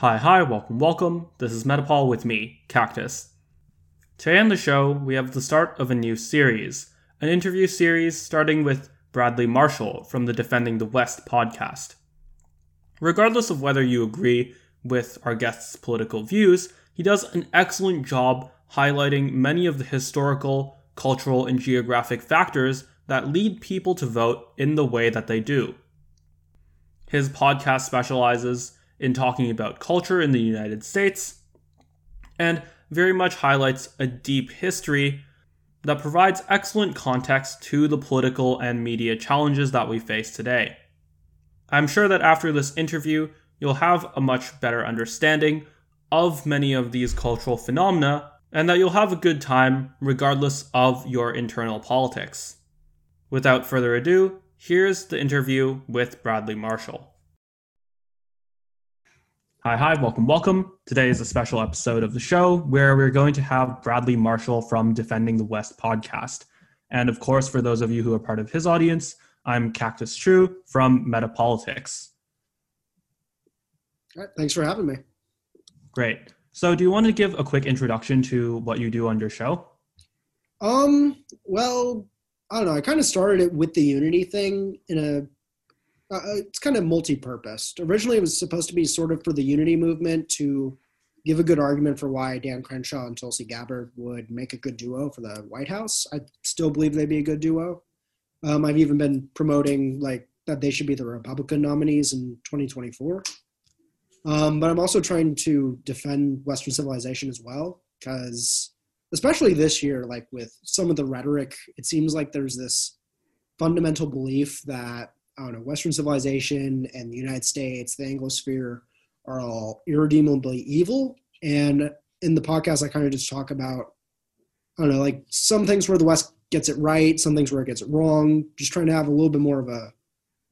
Hi, hi, welcome, welcome. This is Metapol with me, Cactus. Today on the show, we have the start of a new series, an interview series starting with Bradley Marshall from the Defending the West podcast. Regardless of whether you agree with our guest's political views, he does an excellent job highlighting many of the historical, cultural, and geographic factors that lead people to vote in the way that they do. His podcast specializes in talking about culture in the United States and very much highlights a deep history that provides excellent context to the political and media challenges that we face today. I'm sure that after this interview, you'll have a much better understanding of many of these cultural phenomena and that you'll have a good time regardless of your internal politics. Without further ado, here's the interview with Bradley Marshall. Hi, hi, welcome, welcome. Today is a special episode of the show where we're going to have Bradley Marshall from Defending the West podcast. And of course, for those of you who are part of his audience, I'm Cactus True from Metapolitics. All right, thanks for having me. Great. So, do you want to give a quick introduction to what you do on your show? Um, well, I don't know. I kind of started it with the Unity thing in a uh, uh, it's kind of multi-purposed. Originally, it was supposed to be sort of for the unity movement to give a good argument for why Dan Crenshaw and Tulsi Gabbard would make a good duo for the White House. I still believe they'd be a good duo. Um, I've even been promoting like that they should be the Republican nominees in 2024. Um, but I'm also trying to defend Western civilization as well, because especially this year, like with some of the rhetoric, it seems like there's this fundamental belief that I don't know, Western civilization and the United States, the Anglosphere, are all irredeemably evil. And in the podcast, I kind of just talk about, I don't know, like some things where the West gets it right, some things where it gets it wrong. Just trying to have a little bit more of a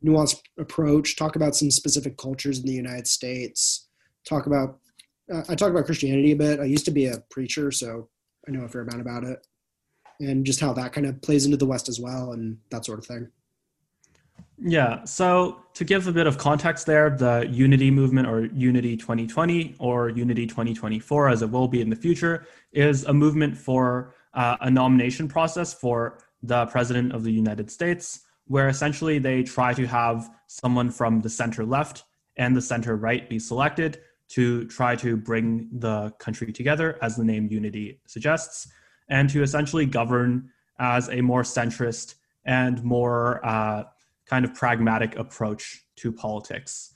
nuanced approach. Talk about some specific cultures in the United States. Talk about, uh, I talk about Christianity a bit. I used to be a preacher, so I know a fair amount about it, and just how that kind of plays into the West as well, and that sort of thing. Yeah. So to give a bit of context there, the Unity movement or Unity 2020 or Unity 2024, as it will be in the future, is a movement for uh, a nomination process for the President of the United States, where essentially they try to have someone from the center left and the center right be selected to try to bring the country together, as the name Unity suggests, and to essentially govern as a more centrist and more uh, kind of pragmatic approach to politics.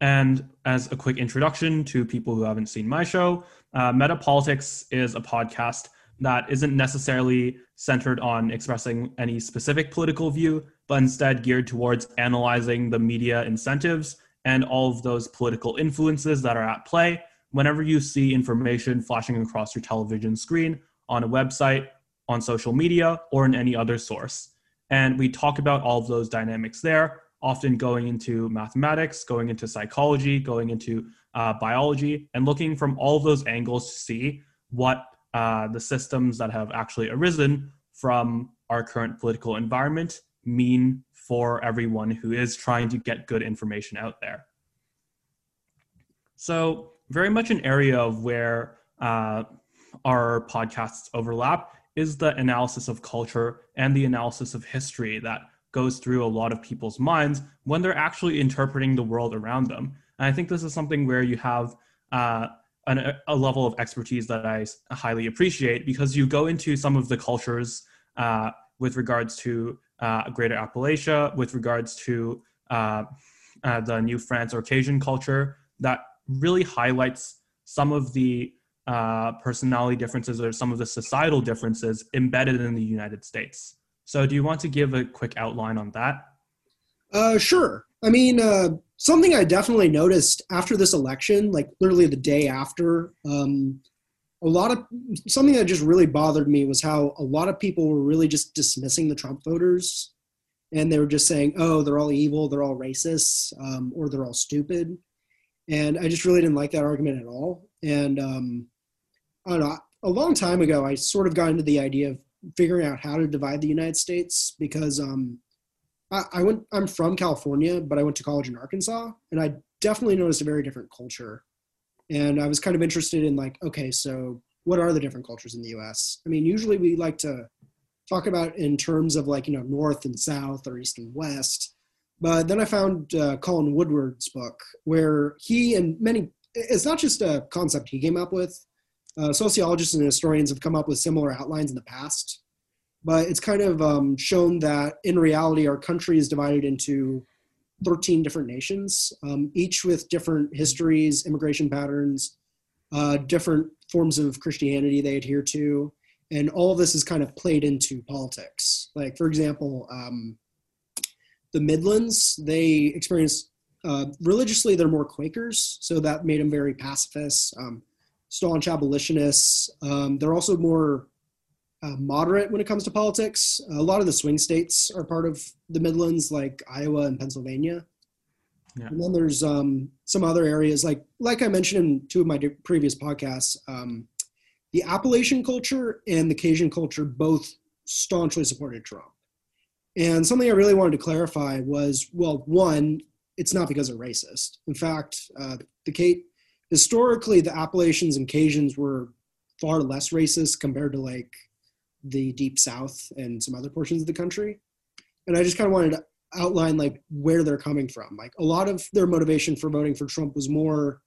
And as a quick introduction to people who haven't seen my show, uh, Metapolitics is a podcast that isn't necessarily centered on expressing any specific political view, but instead geared towards analyzing the media incentives and all of those political influences that are at play whenever you see information flashing across your television screen, on a website, on social media, or in any other source. And we talk about all of those dynamics there, often going into mathematics, going into psychology, going into uh, biology, and looking from all of those angles to see what uh, the systems that have actually arisen from our current political environment mean for everyone who is trying to get good information out there. So, very much an area of where uh, our podcasts overlap is the analysis of culture and the analysis of history that goes through a lot of people's minds when they're actually interpreting the world around them. And I think this is something where you have uh, an, a level of expertise that I highly appreciate because you go into some of the cultures uh, with regards to uh, Greater Appalachia, with regards to uh, uh, the New France or Cajun culture that really highlights some of the uh, personality differences or some of the societal differences embedded in the United States. So, do you want to give a quick outline on that? Uh, sure. I mean, uh, something I definitely noticed after this election, like literally the day after, um, a lot of something that just really bothered me was how a lot of people were really just dismissing the Trump voters. And they were just saying, oh, they're all evil, they're all racists, um, or they're all stupid. And I just really didn't like that argument at all. And um, I don't know, a long time ago, I sort of got into the idea of figuring out how to divide the United States because um, I, I went. I'm from California, but I went to college in Arkansas, and I definitely noticed a very different culture. And I was kind of interested in like, okay, so what are the different cultures in the US? I mean, usually we like to talk about in terms of like, you know, North and South or East and West. But then I found uh, Colin Woodard's book where he and many, it's not just a concept he came up with. Uh, sociologists and historians have come up with similar outlines in the past. But it's kind of um, shown that in reality, our country is divided into 13 different nations, um, each with different histories, immigration patterns, uh, different forms of Christianity they adhere to, and all of this is kind of played into politics. Like, for example, um, the Midlands, they experience uh, religiously, they're more Quakers, so that made them very pacifist, um, staunch abolitionists. Um, they're also more uh, moderate when it comes to politics. A lot of the swing states are part of the Midlands, like Iowa and Pennsylvania. Yeah. And then there's um, some other areas, like like I mentioned in two of my previous podcasts. Um, the Appalachian culture and the Cajun culture both staunchly supported Trump. And something I really wanted to clarify was, well, one, it's not because they're racist. In fact, uh, the Kate historically the Appalachians and Cajuns were far less racist compared to like the deep south and some other portions of the country. And i just kind of wanted to outline like where they're coming from. Like a lot of their motivation for voting for trump was more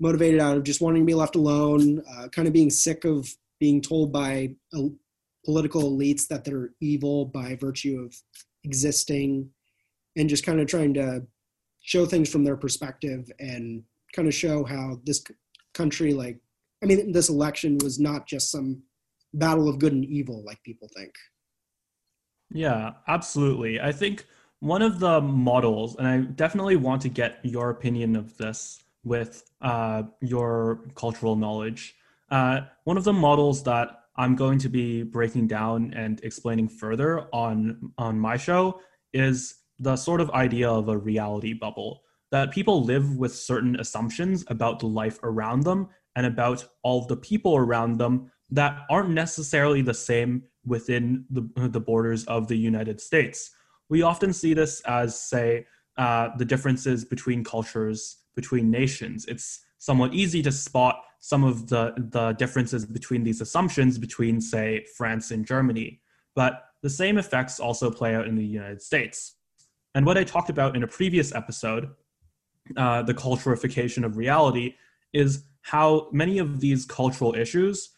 motivated out of just wanting to be left alone uh, kind of being sick of being told by political elites that they're evil by virtue of existing and just kind of trying to show things from their perspective and kind of show how this country like i mean this election was not just some battle of good and evil like people think. Yeah, absolutely. I think one of the models, and I definitely want to get your opinion of this with uh, your cultural knowledge. Uh, one of the models that I'm going to be breaking down and explaining further on on my show is the sort of idea of a reality bubble that people live with certain assumptions about the life around them and about all the people around them that aren't necessarily the same within the, the borders of the United States. We often see this as, say, uh, the differences between cultures, between nations. It's somewhat easy to spot some of the, the differences between these assumptions between, say, France and Germany. But the same effects also play out in the United States. And what I talked about in a previous episode, uh, the culturification of reality, is how many of these cultural issues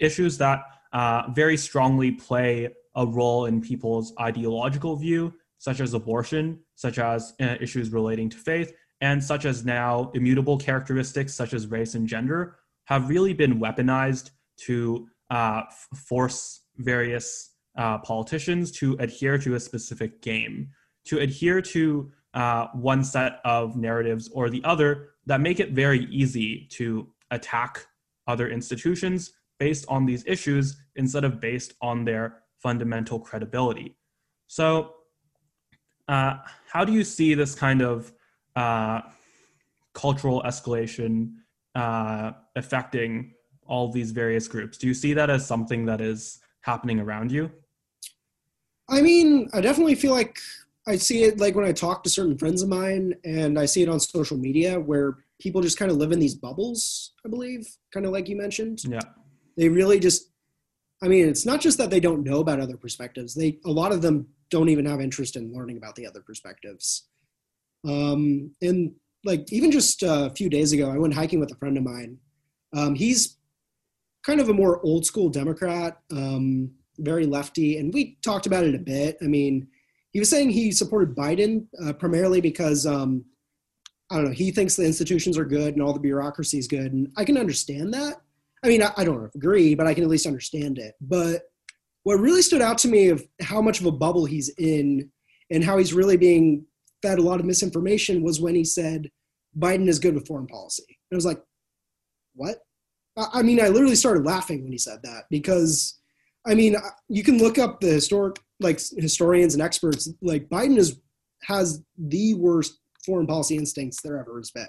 issues that uh, very strongly play a role in people's ideological view, such as abortion, such as uh, issues relating to faith, and such as now immutable characteristics such as race and gender, have really been weaponized to uh, f- force various uh, politicians to adhere to a specific game, to adhere to uh, one set of narratives or the other that make it very easy to attack other institutions based on these issues instead of based on their fundamental credibility. So, uh, how do you see this kind of uh, cultural escalation uh, affecting all these various groups? Do you see that as something that is happening around you? I mean, I definitely feel like I see it like when I talk to certain friends of mine and I see it on social media where people just kind of live in these bubbles, I believe, kind of like you mentioned. Yeah. They really just I mean, it's not just that they don't know about other perspectives. They a lot of them don't even have interest in learning about the other perspectives. Um, and like even just a few days ago, I went hiking with a friend of mine. Um, he's kind of a more old school Democrat, um, very lefty, and we talked about it a bit. I mean, he was saying he supported Biden uh, primarily because um, I don't know. He thinks the institutions are good and all the bureaucracy is good, and I can understand that. I mean, I, I don't agree, but I can at least understand it. But what really stood out to me of how much of a bubble he's in and how he's really being fed a lot of misinformation was when he said Biden is good with foreign policy. And I was like, what? I mean, I literally started laughing when he said that because, I mean, you can look up the historic, like historians and experts. Like Biden is has the worst foreign policy instincts there ever has been.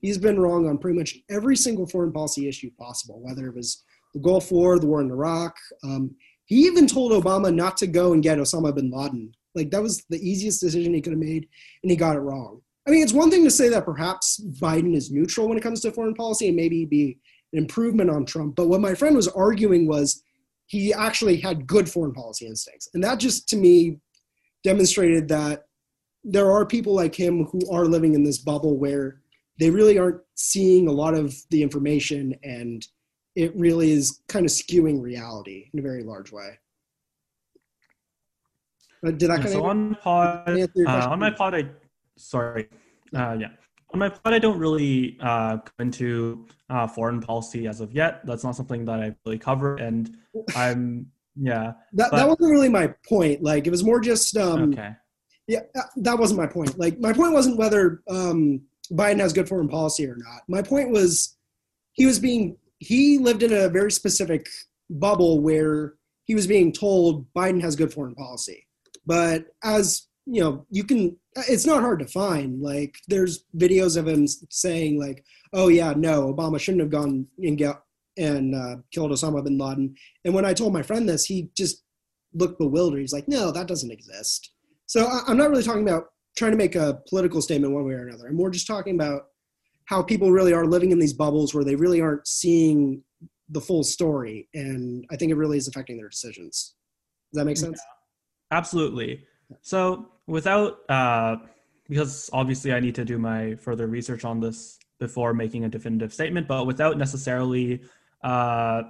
He's been wrong on pretty much every single foreign policy issue possible, whether it was the Gulf War, the war in Iraq. Um, he even told Obama not to go and get Osama bin Laden. Like that was the easiest decision he could have made, and he got it wrong. I mean, it's one thing to say that perhaps Biden is neutral when it comes to foreign policy and maybe be an improvement on Trump. But what my friend was arguing was he actually had good foreign policy instincts. And that just to me demonstrated that there are people like him who are living in this bubble where they really aren't seeing a lot of the information and it really is kind of skewing reality in a very large way. But did I kind so of on pod, uh, on my pod, I sorry, uh, yeah, on my pod, I don't really uh, go into uh, foreign policy as of yet. That's not something that I really cover, and I'm yeah. That but, that wasn't really my point. Like it was more just um, okay. Yeah, that wasn't my point. Like my point wasn't whether um, Biden has good foreign policy or not. My point was he was being he lived in a very specific bubble where he was being told Biden has good foreign policy. But as you know, you can it's not hard to find. Like there's videos of him saying like, "Oh yeah, no, Obama shouldn't have gone and get and uh, killed Osama bin Laden." And when I told my friend this, he just looked bewildered. He's like, "No, that doesn't exist." So I, I'm not really talking about trying to make a political statement one way or another. I'm more just talking about how people really are living in these bubbles where they really aren't seeing the full story, and I think it really is affecting their decisions. Does that make sense? Yeah, absolutely. So without, uh, because obviously I need to do my further research on this before making a definitive statement, but without necessarily, uh,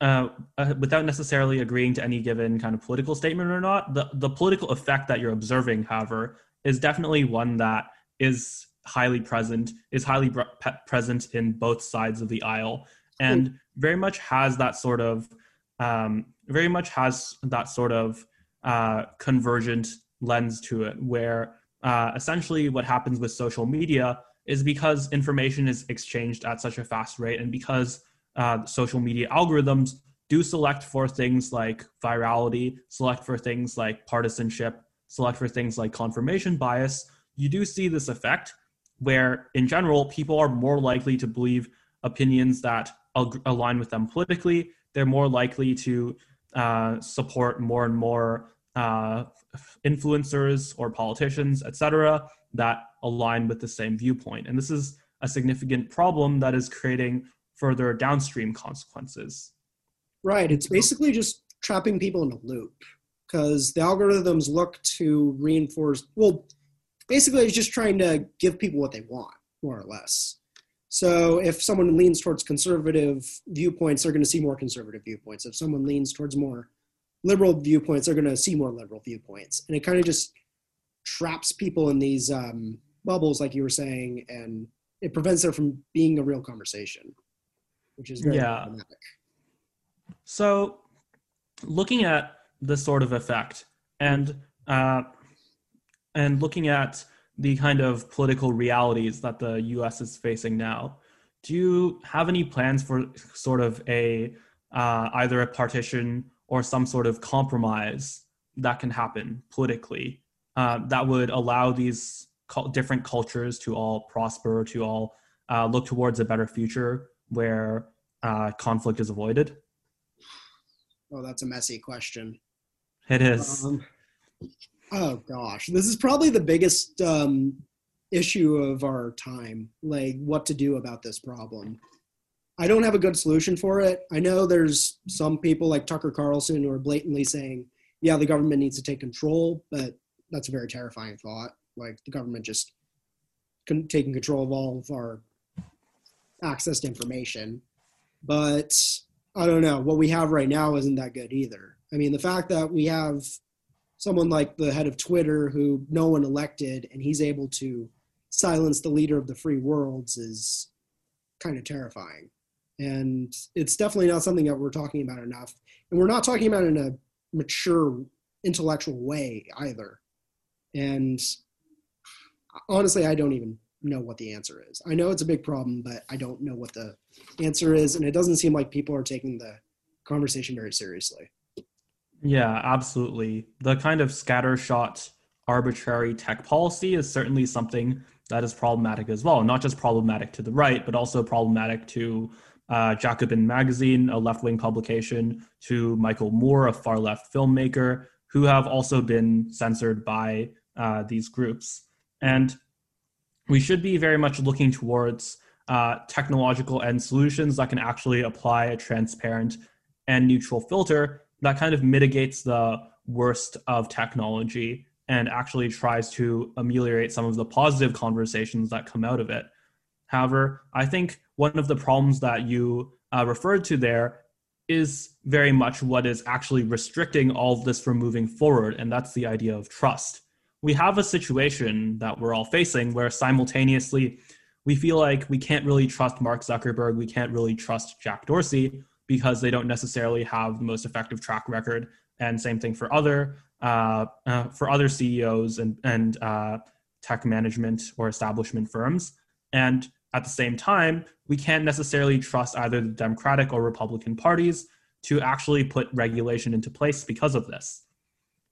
uh, uh, without necessarily agreeing to any given kind of political statement or not, the, the political effect that you're observing, however, is definitely one that is highly present, is highly pre- present in both sides of the aisle, and very much has that sort of, um, very much has that sort of uh, convergent lens to it, where uh, essentially what happens with social media is because information is exchanged at such a fast rate, and because uh, social media algorithms do select for things like virality, select for things like partisanship, select for things like confirmation bias, you do see this effect where, in general, people are more likely to believe opinions that align with them politically. They're more likely to uh, support more and more uh, influencers or politicians, etc., that align with the same viewpoint. And this is a significant problem that is creating further downstream consequences. Right. It's basically just trapping people in a loop because the algorithms look to reinforce, well, basically, it's just trying to give people what they want, more or less. So if someone leans towards conservative viewpoints, they're going to see more conservative viewpoints. If someone leans towards more liberal viewpoints, they're going to see more liberal viewpoints. And it kind of just traps people in these um, bubbles, like you were saying, and it prevents them from being a real conversation, which is very yeah. problematic. So, looking at this sort of effect and uh, and looking at the kind of political realities that the U.S. is facing now, do you have any plans for sort of a uh, either a partition or some sort of compromise that can happen politically uh, that would allow these different cultures to all prosper, to all uh, look towards a better future where uh, conflict is avoided? Oh, that's a messy question. It is. Um, oh gosh, this is probably the biggest um, issue of our time. Like, what to do about this problem? I don't have a good solution for it. I know there's some people like Tucker Carlson who are blatantly saying, yeah, the government needs to take control, but that's a very terrifying thought. Like the government just taking control of all of our access to information. But I don't know. What we have right now isn't that good either. I mean, the fact that we have someone like the head of Twitter who no one elected and he's able to silence the leader of the free worlds is kind of terrifying and it's definitely not something that we're talking about enough. And we're not talking about in a mature intellectual way either. And honestly i don't even know what the answer is. I know it's a big problem but i don't know what the answer is. And it doesn't seem like people are taking the conversation very seriously. Yeah absolutely. The kind of scattershot arbitrary tech policy is certainly something that is problematic as well. Not just problematic to the right but also problematic to uh, Jacobin Magazine, a left wing publication, to Michael Moore, a far left filmmaker, who have also been censored by uh, these groups. And we should be very much looking towards uh, technological end solutions that can actually apply a transparent and neutral filter that kind of mitigates the worst of technology and actually tries to ameliorate some of the positive conversations that come out of it. However, I think one of the problems that you uh, referred to there is very much what is actually restricting all of this from moving forward, and that's the idea of trust. We have a situation that we're all facing where simultaneously we feel like we can't really trust Mark Zuckerberg, we can't really trust Jack Dorsey because they don't necessarily have the most effective track record, and same thing for other uh, uh, for other CEOs and and uh, tech management or establishment firms. And at the same time, we can't necessarily trust either the Democratic or Republican parties to actually put regulation into place because of this.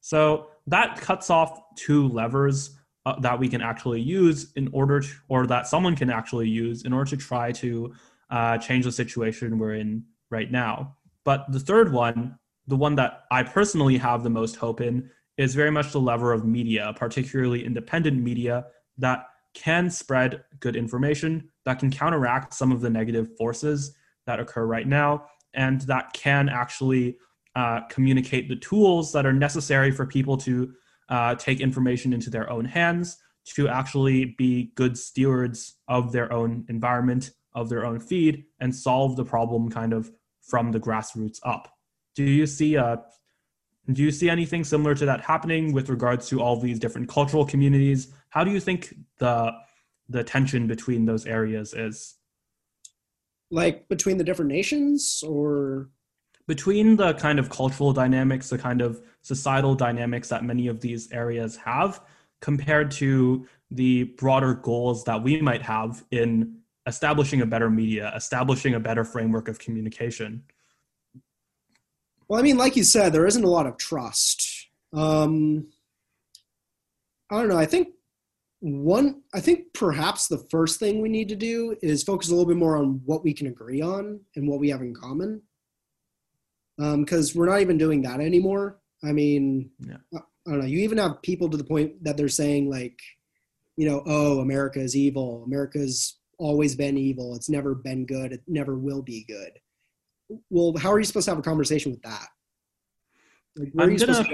So that cuts off two levers uh, that we can actually use in order to, or that someone can actually use in order to try to uh, change the situation we're in right now. But the third one, the one that I personally have the most hope in, is very much the lever of media, particularly independent media that can spread good information that can counteract some of the negative forces that occur right now and that can actually uh, communicate the tools that are necessary for people to uh, take information into their own hands to actually be good stewards of their own environment of their own feed and solve the problem kind of from the grassroots up. Do you see uh, do you see anything similar to that happening with regards to all these different cultural communities how do you think the the tension between those areas is? Like between the different nations or between the kind of cultural dynamics, the kind of societal dynamics that many of these areas have compared to the broader goals that we might have in establishing a better media, establishing a better framework of communication? Well, I mean, like you said, there isn't a lot of trust. Um, I don't know. I think one i think perhaps the first thing we need to do is focus a little bit more on what we can agree on and what we have in common. Because um, we're not even doing that anymore. I mean yeah. I, I don't know. You even have people to the point that they're saying like you know oh america is evil. America's always been evil. It's never been good. It never will be good. Well how are you supposed to have a conversation with that? Like, I'm gonna,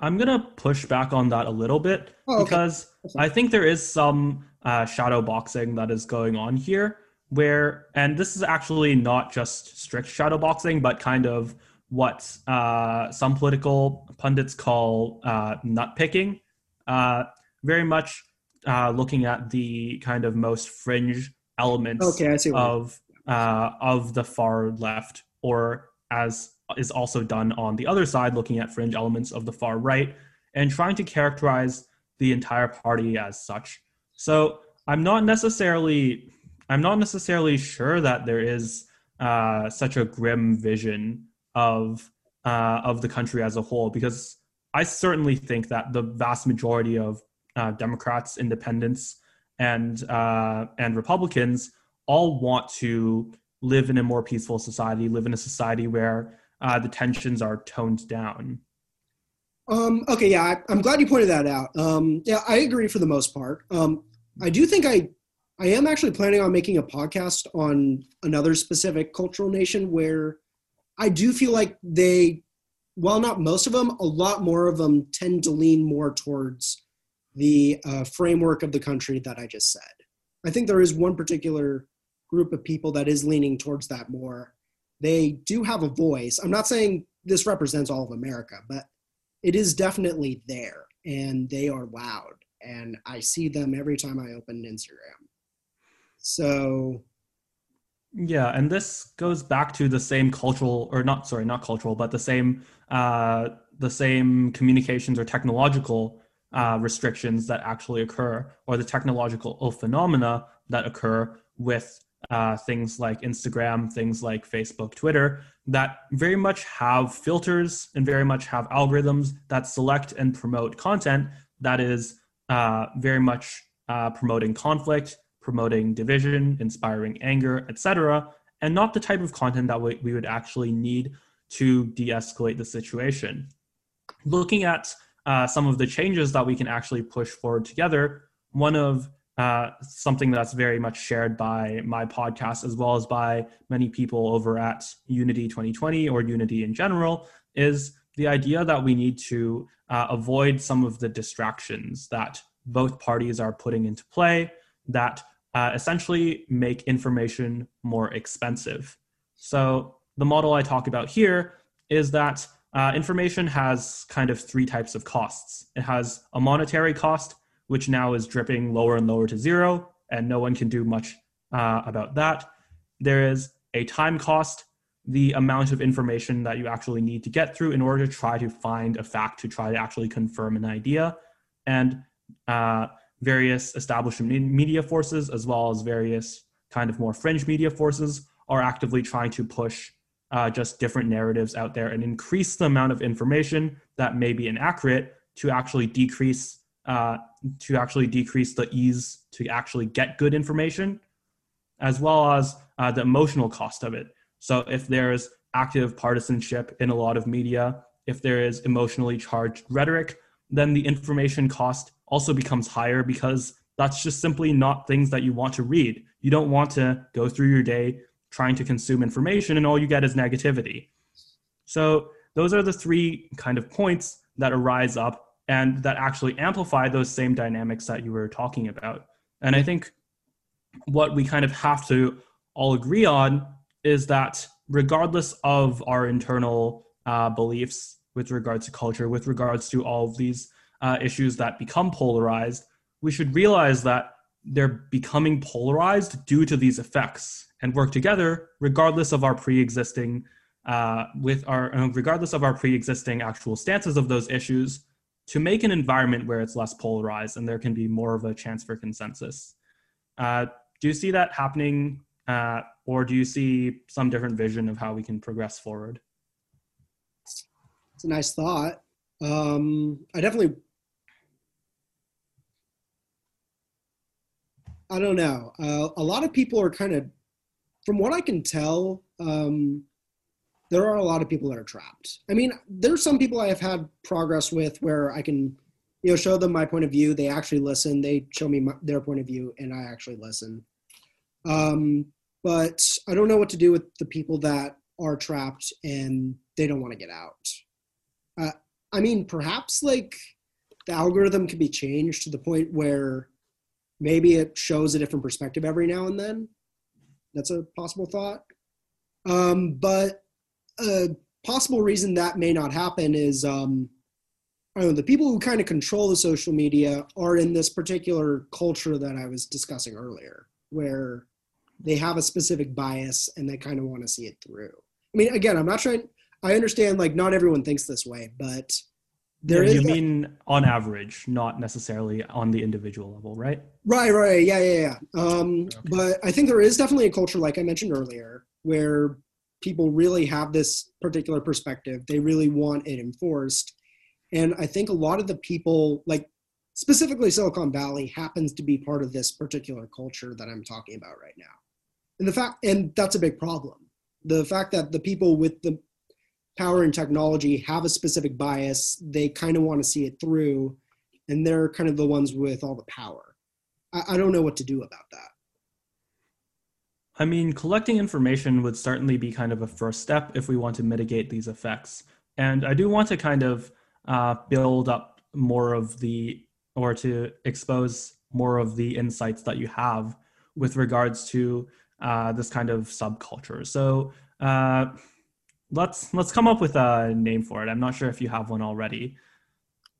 I'm gonna push back on that a little bit oh, okay. because I think there is some uh, shadow boxing that is going on here. Where and this is actually not just strict shadow boxing, but kind of what uh, some political pundits call uh, nut picking. Uh, very much uh, looking at the kind of most fringe elements okay, of uh, of the far left, or as is also done on the other side, looking at fringe elements of the far right and trying to characterize the entire party as such. So I'm not necessarily I'm not necessarily sure that there is uh, such a grim vision of uh, of the country as a whole because I certainly think that the vast majority of uh, Democrats, Independents, and uh, and Republicans all want to live in a more peaceful society, live in a society where uh, the tensions are toned down. Um, okay, yeah, I, am glad you pointed that out. Um, yeah, I agree for the most part. Um, I do think I, I am actually planning on making a podcast on another specific cultural nation where I do feel like they, while not most of them, a lot more of them tend to lean more towards the uh, framework of the country that I just said. I think there is one particular group of people that is leaning towards that more they do have a voice. I'm not saying this represents all of America, but it is definitely there and they are loud. And I see them every time I open Instagram. So. Yeah, and this goes back to the same cultural, or not, sorry, not cultural, but the same, uh, the same communications or technological uh, restrictions that actually occur, or the technological phenomena that occur with uh, things like Instagram, things like Facebook, Twitter, that very much have filters and very much have algorithms that select and promote content that is uh, very much uh, promoting conflict, promoting division, inspiring anger, etc., and not the type of content that we, we would actually need to de escalate the situation. Looking at uh, some of the changes that we can actually push forward together, one of uh, something that's very much shared by my podcast as well as by many people over at Unity 2020 or Unity in general is the idea that we need to uh, avoid some of the distractions that both parties are putting into play that uh, essentially make information more expensive. So, the model I talk about here is that uh, information has kind of three types of costs it has a monetary cost, which now is dripping lower and lower to zero, and no one can do much uh, about that. There is a time cost, the amount of information that you actually need to get through in order to try to find a fact to try to actually confirm an idea, and uh, various established media forces, as well as various kind of more fringe media forces, are actively trying to push uh, just different narratives out there and increase the amount of information that may be inaccurate to actually decrease uh, to actually decrease the ease to actually get good information, as well as uh, the emotional cost of it. So if there's active partisanship in a lot of media, if there is emotionally charged rhetoric, then the information cost also becomes higher because that's just simply not things that you want to read. You don't want to go through your day trying to consume information and all you get is negativity. So those are the three kind of points that arise up and that actually amplify those same dynamics that you were talking about. And I think what we kind of have to all agree on is that regardless of our internal uh, beliefs with regards to culture, with regards to all of these uh, issues that become polarized, we should realize that they're becoming polarized due to these effects and work together regardless of our pre-existing uh, with our uh, regardless of our pre-existing actual stances of those issues to make an environment where it's less polarized and there can be more of a chance for consensus. Uh, do you see that happening, uh, or do you see some different vision of how we can progress forward? It's a nice thought. Um, I definitely, I don't know. Uh, a lot of people are kind of, from what I can tell, um, there are a lot of people that are trapped. I mean, there's some people I have had progress with where I can, you know, show them my point of view. They actually listen. They show me my, their point of view, and I actually listen. Um, but I don't know what to do with the people that are trapped and they don't want to get out. Uh, I mean, perhaps like the algorithm can be changed to the point where maybe it shows a different perspective every now and then. That's a possible thought. Um, but a possible reason that may not happen is um, I don't know, the people who kind of control the social media are in this particular culture that I was discussing earlier, where they have a specific bias and they kind of want to see it through. I mean, again, I'm not trying. I understand like not everyone thinks this way, but there yeah, is. You mean on average, not necessarily on the individual level, right? Right, right, yeah, yeah, yeah. Um, okay. But I think there is definitely a culture, like I mentioned earlier, where people really have this particular perspective. They really want it enforced. And I think a lot of the people, like specifically Silicon Valley, happens to be part of this particular culture that I'm talking about right now. And the fact, and that's a big problem. The fact that the people with the power and technology have a specific bias, they kind of want to see it through, and they're kind of the ones with all the power. I, I don't know what to do about that. I mean, collecting information would certainly be kind of a first step if we want to mitigate these effects. And I do want to kind of uh, build up more of the, or to expose more of the insights that you have with regards to uh, this kind of subculture. So uh, let's let's come up with a name for it. I'm not sure if you have one already.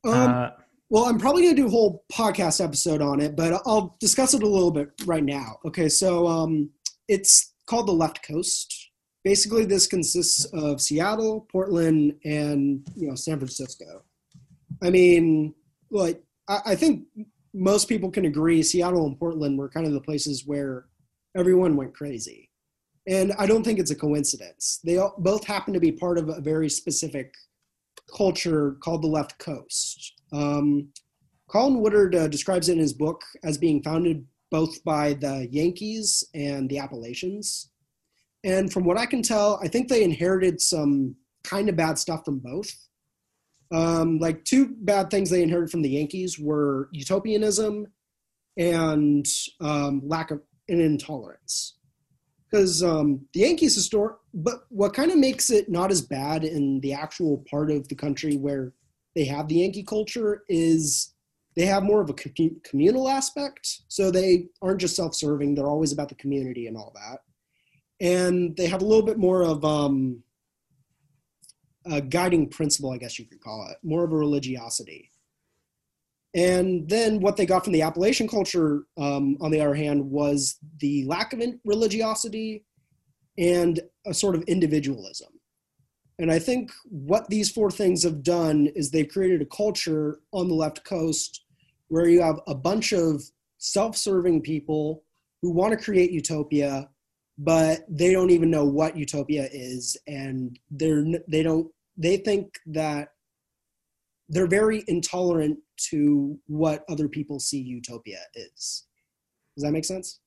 Um, uh, well, I'm probably going to do a whole podcast episode on it, but I'll discuss it a little bit right now. Okay, so um, it's called the Left Coast. Basically, this consists of Seattle, Portland, and you know San Francisco. I mean, like I, I think most people can agree Seattle and Portland were kind of the places where everyone went crazy, and I don't think it's a coincidence. They all, both happen to be part of a very specific culture called the Left Coast. Um, Colin Woodard uh, describes it in his book as being founded both by the Yankees and the Appalachians. And from what I can tell, I think they inherited some kind of bad stuff from both. Um, like two bad things they inherited from the Yankees were utopianism and um, lack of and intolerance. Because um, the Yankees historic, but what kind of makes it not as bad in the actual part of the country where they have the Yankee culture is they have more of a communal aspect. So they aren't just self-serving; they're always about the community and all that. And they have a little bit more of um, a guiding principle, I guess you could call it, more of a religiosity. And then what they got from the Appalachian culture, um, on the other hand, was the lack of religiosity and a sort of individualism. And I think what these four things have done is they've created a culture on the left coast where you have a bunch of self serving people who want to create utopia, but they don't even know what utopia is. And they're, they don't, they think that they're very intolerant to what other people see utopia is. Does that make sense?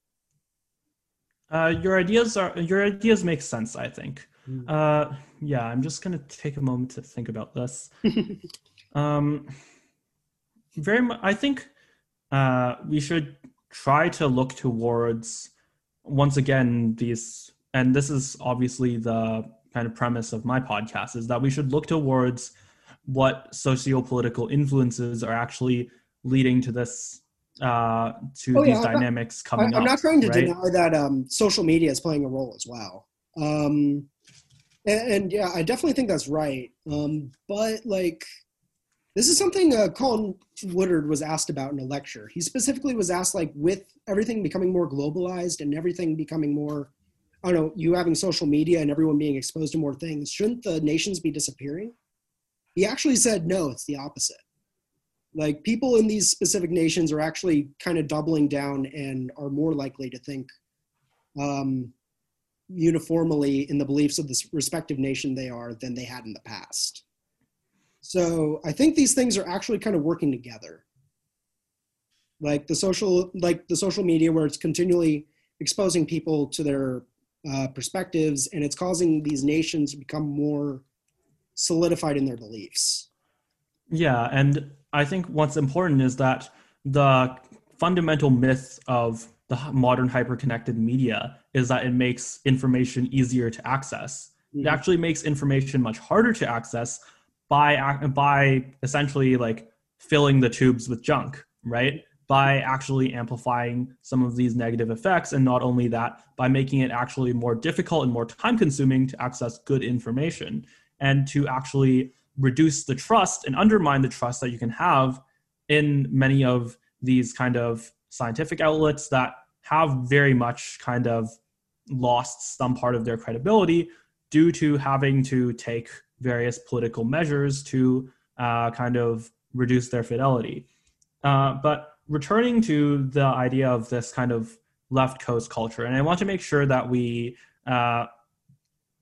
Uh, your ideas are your ideas make sense. I think. Mm. Uh, yeah, I'm just gonna take a moment to think about this. um, very much. I think uh, we should try to look towards once again these, and this is obviously the kind of premise of my podcast is that we should look towards what socio-political influences are actually leading to this uh, to oh, these dynamics coming I, I'm up, not trying to right? deny that um, social media is playing a role as well. Um, and, and, yeah, I definitely think that's right. Um, but like, this is something uh, Colin Woodard was asked about in a lecture. He specifically was asked, like, with everything becoming more globalized and everything becoming more, I don't know, you having social media and everyone being exposed to more things, shouldn't the nations be disappearing? He actually said, no, it's the opposite. Like people in these specific nations are actually kind of doubling down and are more likely to think um, uniformly in the beliefs of the respective nation they are than they had in the past. So I think these things are actually kind of working together. Like the social, like the social media, where it's continually exposing people to their uh, perspectives, and it's causing these nations to become more solidified in their beliefs. Yeah, and I think what's important is that the fundamental myth of the modern hyperconnected media is that it makes information easier to access. Mm-hmm. It actually makes information much harder to access by by essentially like filling the tubes with junk, right? By actually amplifying some of these negative effects, and not only that, by making it actually more difficult and more time consuming to access good information and to actually reduce the trust and undermine the trust that you can have in many of these kind of scientific outlets that have very much kind of lost some part of their credibility due to having to take various political measures to uh, kind of reduce their fidelity. Uh, but returning to the idea of this kind of left coast culture, and I want to make sure that we uh,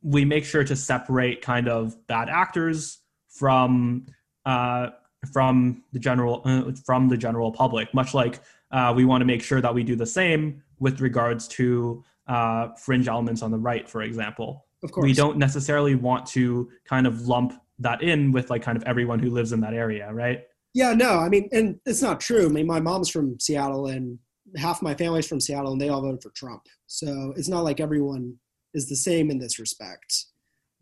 we make sure to separate kind of bad actors from uh, from the general uh, from the general public. Much like uh, we want to make sure that we do the same with regards to uh, fringe elements on the right, for example. Of course, we don't necessarily want to kind of lump that in with like kind of everyone who lives in that area, right? Yeah, no, I mean, and it's not true. I mean, my mom's from Seattle, and half my family's from Seattle, and they all voted for Trump. So it's not like everyone is the same in this respect.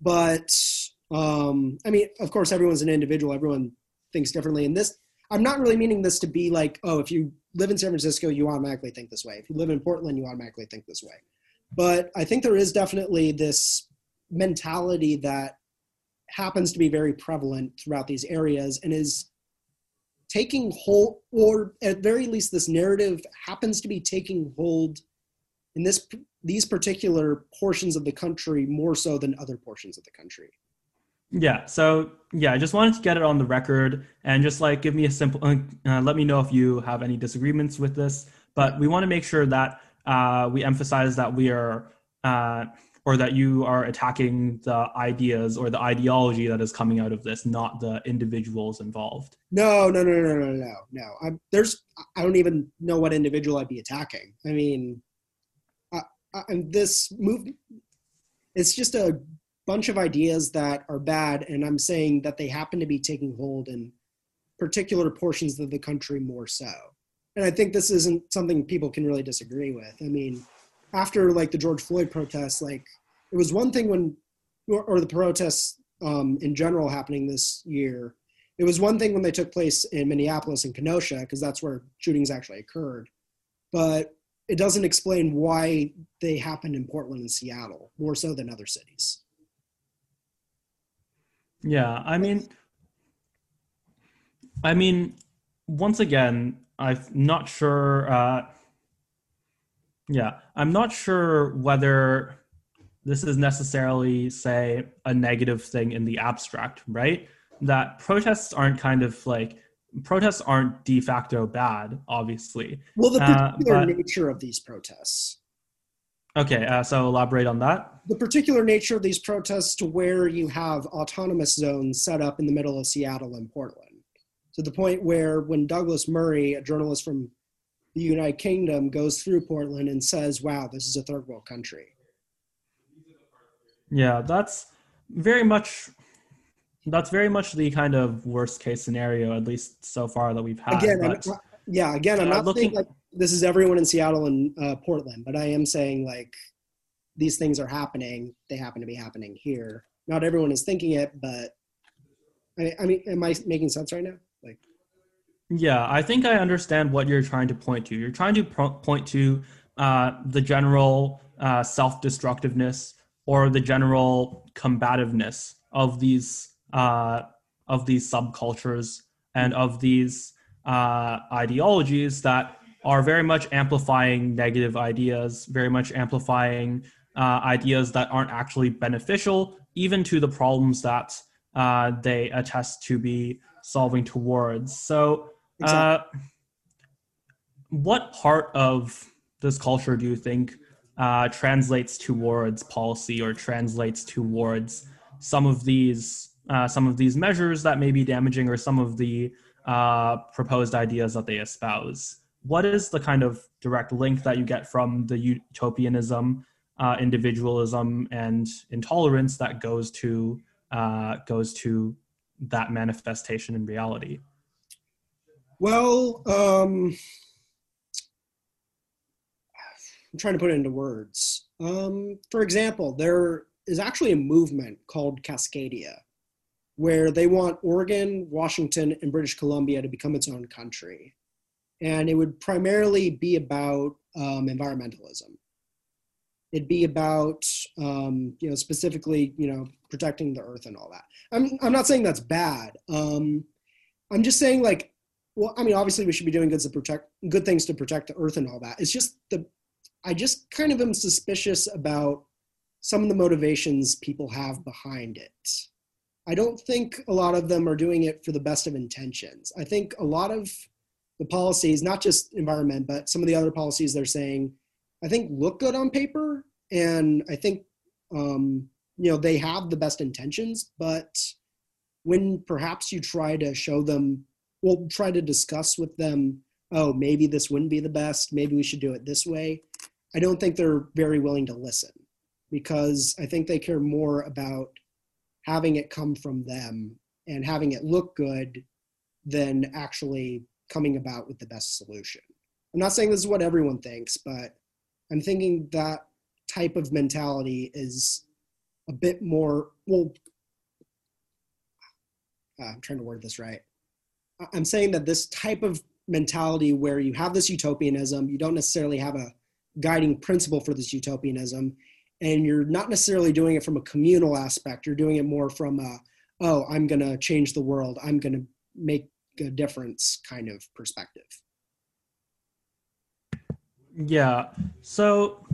But um, I mean, of course, everyone's an individual. Everyone thinks differently. And this, I'm not really meaning this to be like, oh, if you live in San Francisco, you automatically think this way. If you live in Portland, you automatically think this way. But I think there is definitely this mentality that happens to be very prevalent throughout these areas and is taking hold, or at very least, this narrative happens to be taking hold in this these particular portions of the country more so than other portions of the country. Yeah. So yeah, I just wanted to get it on the record and just like give me a simple, uh, uh, let me know if you have any disagreements with this. But we want to make sure that uh, we emphasize that we are, uh, or that you are attacking the ideas or the ideology that is coming out of this, not the individuals involved. No, no, no, no, no, no, no. I'm, there's, I don't even know what individual I'd be attacking. I mean, I, and this move it's just a bunch of ideas that are bad and i'm saying that they happen to be taking hold in particular portions of the country more so and I think this isn't something people can really disagree with. I mean, after like the George Floyd protests, like it was one thing when, or, the protests um, in general happening this year. It was one thing when they took place in Minneapolis and Kenosha, because that's where shootings actually occurred. But it doesn't explain why they happened in Portland and Seattle more so than other cities. Yeah, I mean, I mean, once again, I'm not sure. Uh, yeah, I'm not sure whether this is necessarily, say, a negative thing in the abstract, right? That protests aren't kind of like protests aren't de facto bad, obviously. Well, the uh, particular uh, but, nature of these protests. Okay, uh, so elaborate on that. The particular nature of these protests to where you have autonomous zones set up in the middle of Seattle and Portland. To the point where when Douglas Murray, a journalist from the United Kingdom, goes through Portland and says, wow, this is a third world country. Yeah, that's very much that's very much the kind of worst case scenario, at least so far that we've had. Again, but, yeah, again, I'm not looking, like this is everyone in Seattle and uh, Portland, but I am saying like these things are happening. They happen to be happening here. Not everyone is thinking it, but I, I mean, am I making sense right now? Like, yeah, I think I understand what you're trying to point to. You're trying to pro- point to uh, the general uh, self-destructiveness or the general combativeness of these uh, of these subcultures and of these uh, ideologies that are very much amplifying negative ideas, very much amplifying uh, ideas that aren't actually beneficial, even to the problems that uh, they attest to be solving towards. So, uh, exactly. what part of this culture do you think uh, translates towards policy or translates towards some of these uh, some of these measures that may be damaging or some of the uh, proposed ideas that they espouse. What is the kind of direct link that you get from the utopianism, uh, individualism, and intolerance that goes to uh, goes to that manifestation in reality? Well, um, I'm trying to put it into words. Um, for example, there is actually a movement called Cascadia, where they want Oregon, Washington, and British Columbia to become its own country. And it would primarily be about um, environmentalism. It'd be about, um, you know, specifically, you know, protecting the earth and all that. I'm, I'm not saying that's bad. Um, I'm just saying, like, well, I mean, obviously, we should be doing good to protect good things to protect the earth and all that. It's just the, I just kind of am suspicious about some of the motivations people have behind it. I don't think a lot of them are doing it for the best of intentions. I think a lot of the policies, not just environment, but some of the other policies they're saying, I think look good on paper. And I think, um, you know, they have the best intentions, but when perhaps you try to show them, well, try to discuss with them, oh, maybe this wouldn't be the best, maybe we should do it this way. I don't think they're very willing to listen because I think they care more about having it come from them and having it look good than actually coming about with the best solution. I'm not saying this is what everyone thinks, but I'm thinking that type of mentality is a bit more well uh, i'm trying to word this right i'm saying that this type of mentality where you have this utopianism you don't necessarily have a guiding principle for this utopianism and you're not necessarily doing it from a communal aspect you're doing it more from a oh i'm going to change the world i'm going to make a difference kind of perspective yeah so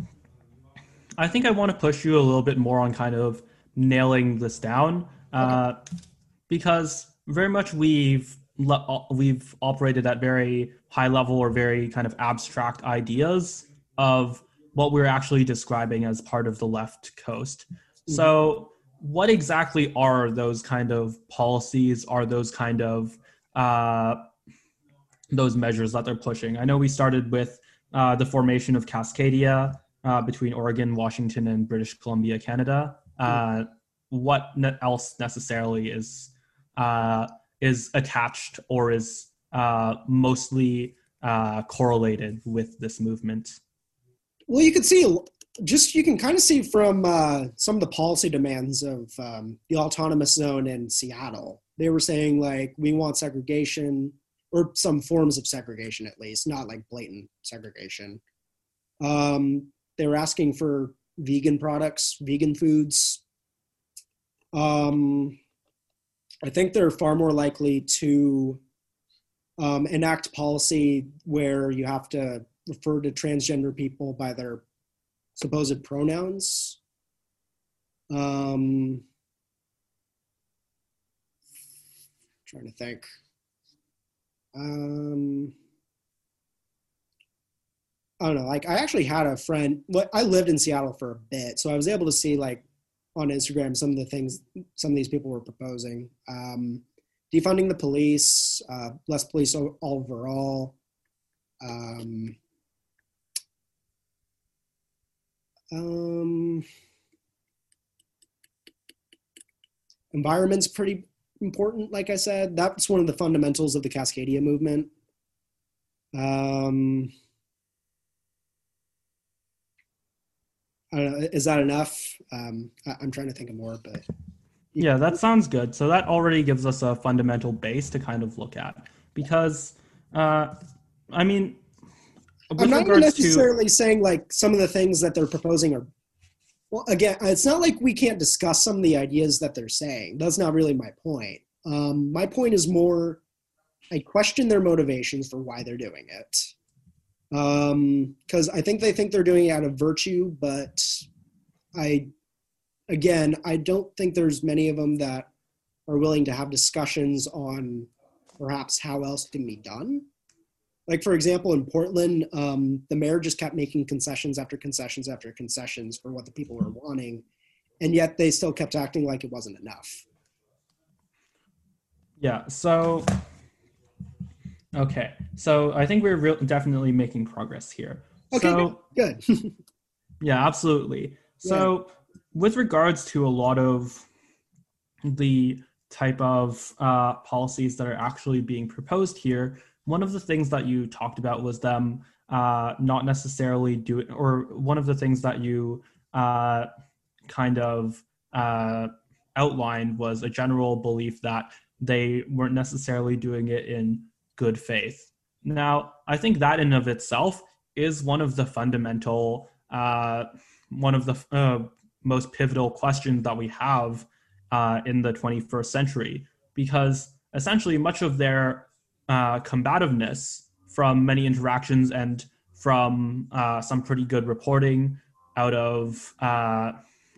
i think i want to push you a little bit more on kind of nailing this down uh, because very much we've we've operated at very high level or very kind of abstract ideas of what we're actually describing as part of the left coast. Mm-hmm. So, what exactly are those kind of policies? Are those kind of uh, those measures that they're pushing? I know we started with uh, the formation of Cascadia uh, between Oregon, Washington, and British Columbia, Canada. Mm-hmm. what ne- else necessarily is uh, is attached or is mostly correlated with this movement. Well, you can see just you can kind of see from uh, some of the policy demands of um, the autonomous zone in Seattle. They were saying like we want segregation or some forms of segregation at least, not like blatant segregation. Um, they were asking for vegan products, vegan foods. Um, I think they're far more likely to um, enact policy where you have to refer to transgender people by their supposed pronouns. Um, trying to think. Um, I don't know. Like, I actually had a friend. I lived in Seattle for a bit, so I was able to see like on Instagram some of the things some of these people were proposing. Um, defunding the police, uh, less police overall. Um, um, environment's pretty important, like I said. That's one of the fundamentals of the Cascadia movement. Um, I don't know, is that enough? Um, I, am trying to think of more, but yeah, that sounds good. So that already gives us a fundamental base to kind of look at because, uh, I mean, I'm not necessarily to... saying like some of the things that they're proposing are. Well, again, it's not like we can't discuss some of the ideas that they're saying. That's not really my point. Um, my point is more, I question their motivations for why they're doing it. Because um, I think they think they're doing it out of virtue, but I, again, I don't think there's many of them that are willing to have discussions on perhaps how else can be done like for example in portland um, the mayor just kept making concessions after concessions after concessions for what the people were wanting and yet they still kept acting like it wasn't enough. Yeah so okay. So i think we're re- definitely making progress here. Okay so, good. Yeah absolutely. So yeah. with regards to a lot of the type of uh, policies that are actually being proposed here one of the things that you talked about was them uh, not necessarily doing, or one of the things that you uh, kind of uh, outlined was a general belief that they weren't necessarily doing it in good faith. Now, I think that in of itself is one of the fundamental, uh, one of the uh, most pivotal questions that we have uh, in the 21st century, because essentially much of their uh, combativeness from many interactions and from uh, some pretty good reporting out of uh,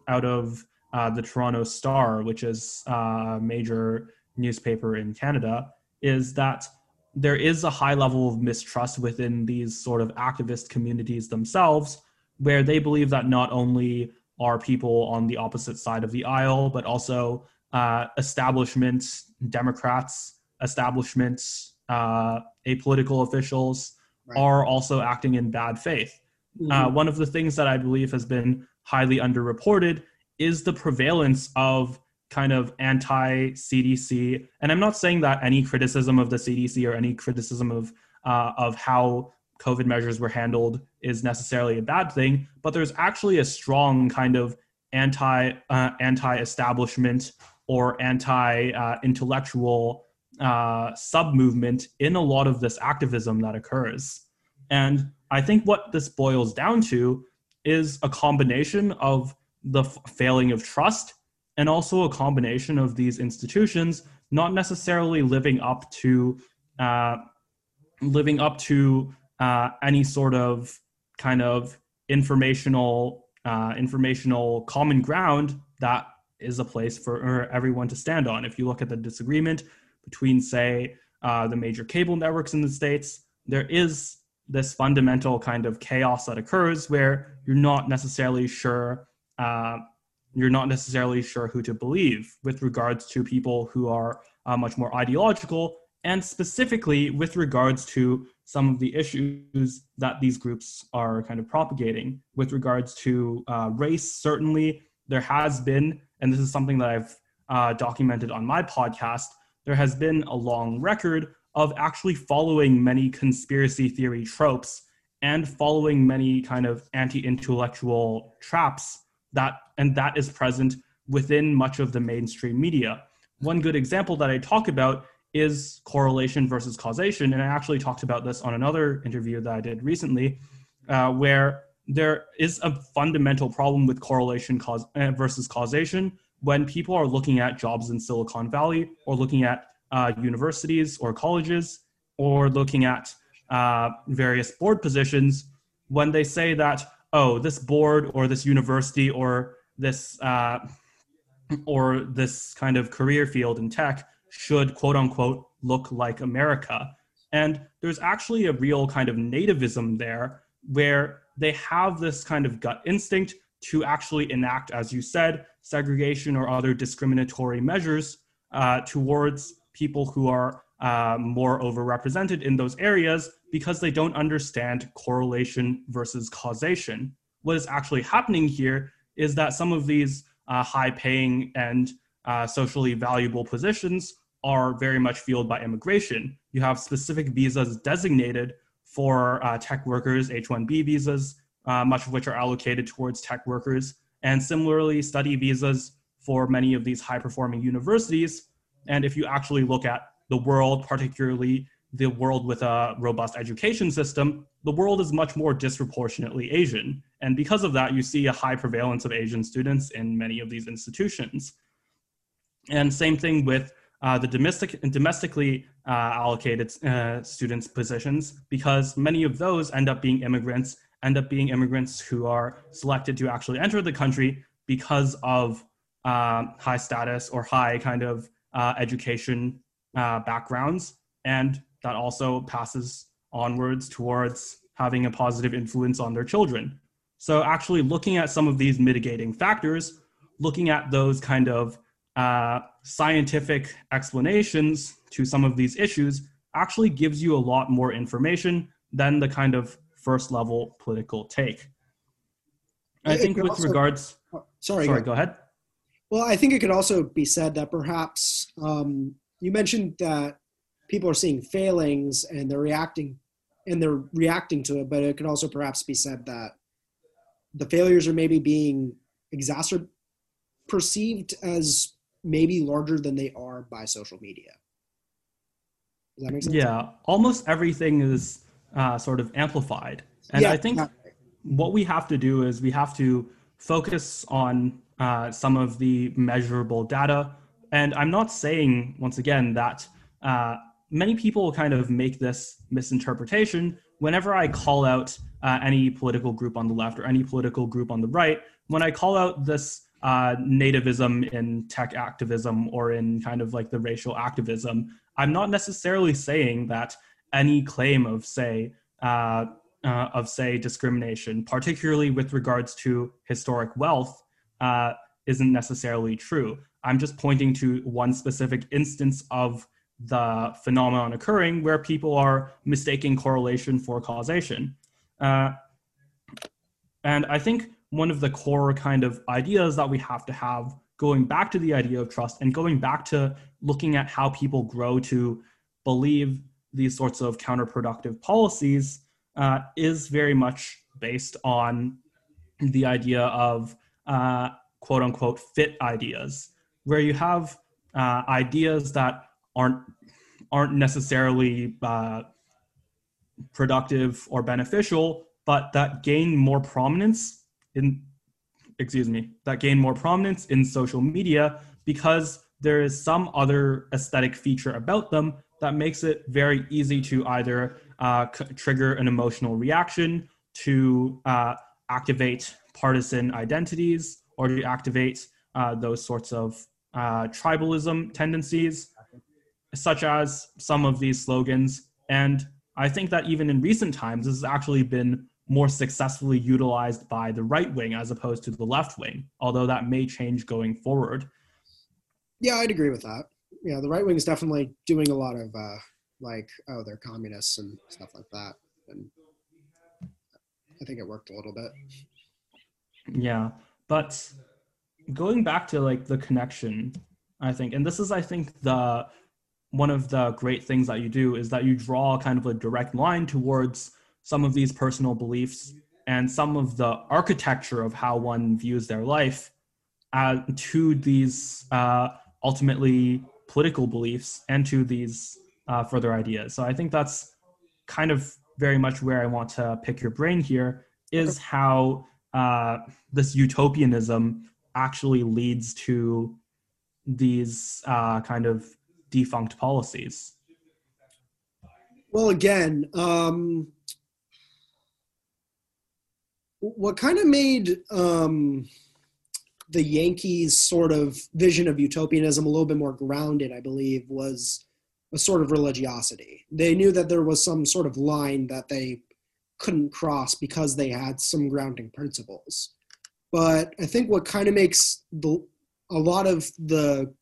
out of uh, the Toronto Star, which is a major newspaper in Canada, is that there is a high level of mistrust within these sort of activist communities themselves, where they believe that not only are people on the opposite side of the aisle, but also uh, establishment Democrats, establishment uh, apolitical officials right. are also acting in bad faith. Mm-hmm. Uh, one of the things that I believe has been highly underreported is the prevalence of kind of anti CDC. And I'm not saying that any criticism of the CDC or any criticism of uh, of how COVID measures were handled is necessarily a bad thing, but there's actually a strong kind of anti uh, anti establishment or anti uh, intellectual uh, sub movement in a lot of this activism that occurs. And I think what this boils down to is a combination of the f- failing of trust and also a combination of these institutions not necessarily living up to uh, living up to uh, any sort of kind of informational uh, informational common ground that is a place for everyone to stand on. If you look at the disagreement between, say, uh, the major cable networks in the States, there is this fundamental kind of chaos that occurs where you're not necessarily sure uh, you're not necessarily sure who to believe with regards to people who are uh, much more ideological and specifically with regards to some of the issues that these groups are kind of propagating. With regards to uh, race certainly there has been and this is something that i've uh, documented on my podcast there has been a long record of actually following many conspiracy theory tropes and following many kind of anti-intellectual traps that and that is present within much of the mainstream media. One good example that I talk about is correlation versus causation, and I actually talked about this on another interview that I did recently, uh, where there is a fundamental problem with correlation cause, uh, versus causation when people are looking at jobs in Silicon Valley or looking at uh, universities or colleges or looking at uh, various board positions when they say that oh this board or this university or this uh, or this kind of career field in tech should quote unquote look like America. And there's actually a real kind of nativism there where they have this kind of gut instinct to actually enact, as you said, segregation or other discriminatory measures uh, towards people who are uh, more overrepresented in those areas because they don't understand correlation versus causation. What is actually happening here is that some of these uh, high paying and uh, socially valuable positions are very much fueled by immigration. You have specific visas designated for uh, tech workers, H 1B visas, uh, much of which are allocated towards tech workers, and similarly, study visas for many of these high performing universities. And if you actually look at the world, particularly the world with a robust education system, the world is much more disproportionately Asian. And because of that, you see a high prevalence of Asian students in many of these institutions. And same thing with uh, the domestic and domestically uh, allocated uh, students positions, because many of those end up being immigrants, end up being immigrants who are selected to actually enter the country because of uh, high status or high kind of uh, education uh, backgrounds, and that also passes onwards towards having a positive influence on their children. So, actually, looking at some of these mitigating factors, looking at those kind of uh, scientific explanations to some of these issues actually gives you a lot more information than the kind of first level political take. I think with also, regards. Oh, sorry, sorry, go ahead. Well, I think it could also be said that perhaps um, you mentioned that people are seeing failings and they're reacting and they're reacting to it, but it could also perhaps be said that the failures are maybe being exacerbated perceived as maybe larger than they are by social media. Does that make sense? Yeah, almost everything is uh, sort of amplified. And yeah, I think what we have to do is we have to focus on uh, some of the measurable data. And I'm not saying, once again, that uh, many people kind of make this misinterpretation whenever I call out uh, any political group on the left or any political group on the right. When I call out this uh, nativism in tech activism or in kind of like the racial activism, I'm not necessarily saying that any claim of say uh, uh, of say discrimination, particularly with regards to historic wealth, uh, isn't necessarily true. I'm just pointing to one specific instance of the phenomenon occurring where people are mistaking correlation for causation. Uh, and I think one of the core kind of ideas that we have to have going back to the idea of trust and going back to looking at how people grow to believe these sorts of counterproductive policies uh, is very much based on the idea of uh, quote unquote fit ideas, where you have uh, ideas that aren't aren't necessarily uh, productive or beneficial, but that gain more prominence in excuse me that gain more prominence in social media because there is some other aesthetic feature about them that makes it very easy to either uh, c- trigger an emotional reaction to uh, activate partisan identities or to activate uh, those sorts of uh, tribalism tendencies such as some of these slogans and i think that even in recent times this has actually been more successfully utilized by the right wing as opposed to the left wing, although that may change going forward. Yeah, I'd agree with that. Yeah, the right wing is definitely doing a lot of uh, like, oh, they're communists and stuff like that. And I think it worked a little bit. Yeah, but going back to like the connection, I think, and this is, I think, the one of the great things that you do is that you draw kind of a direct line towards some of these personal beliefs and some of the architecture of how one views their life uh, to these uh, ultimately political beliefs and to these uh, further ideas. So I think that's kind of very much where I want to pick your brain here is how uh, this utopianism actually leads to these uh, kind of defunct policies. Well, again, um, what kind of made um, the Yankees' sort of vision of utopianism a little bit more grounded, I believe, was a sort of religiosity. They knew that there was some sort of line that they couldn't cross because they had some grounding principles. But I think what kind of makes the a lot of the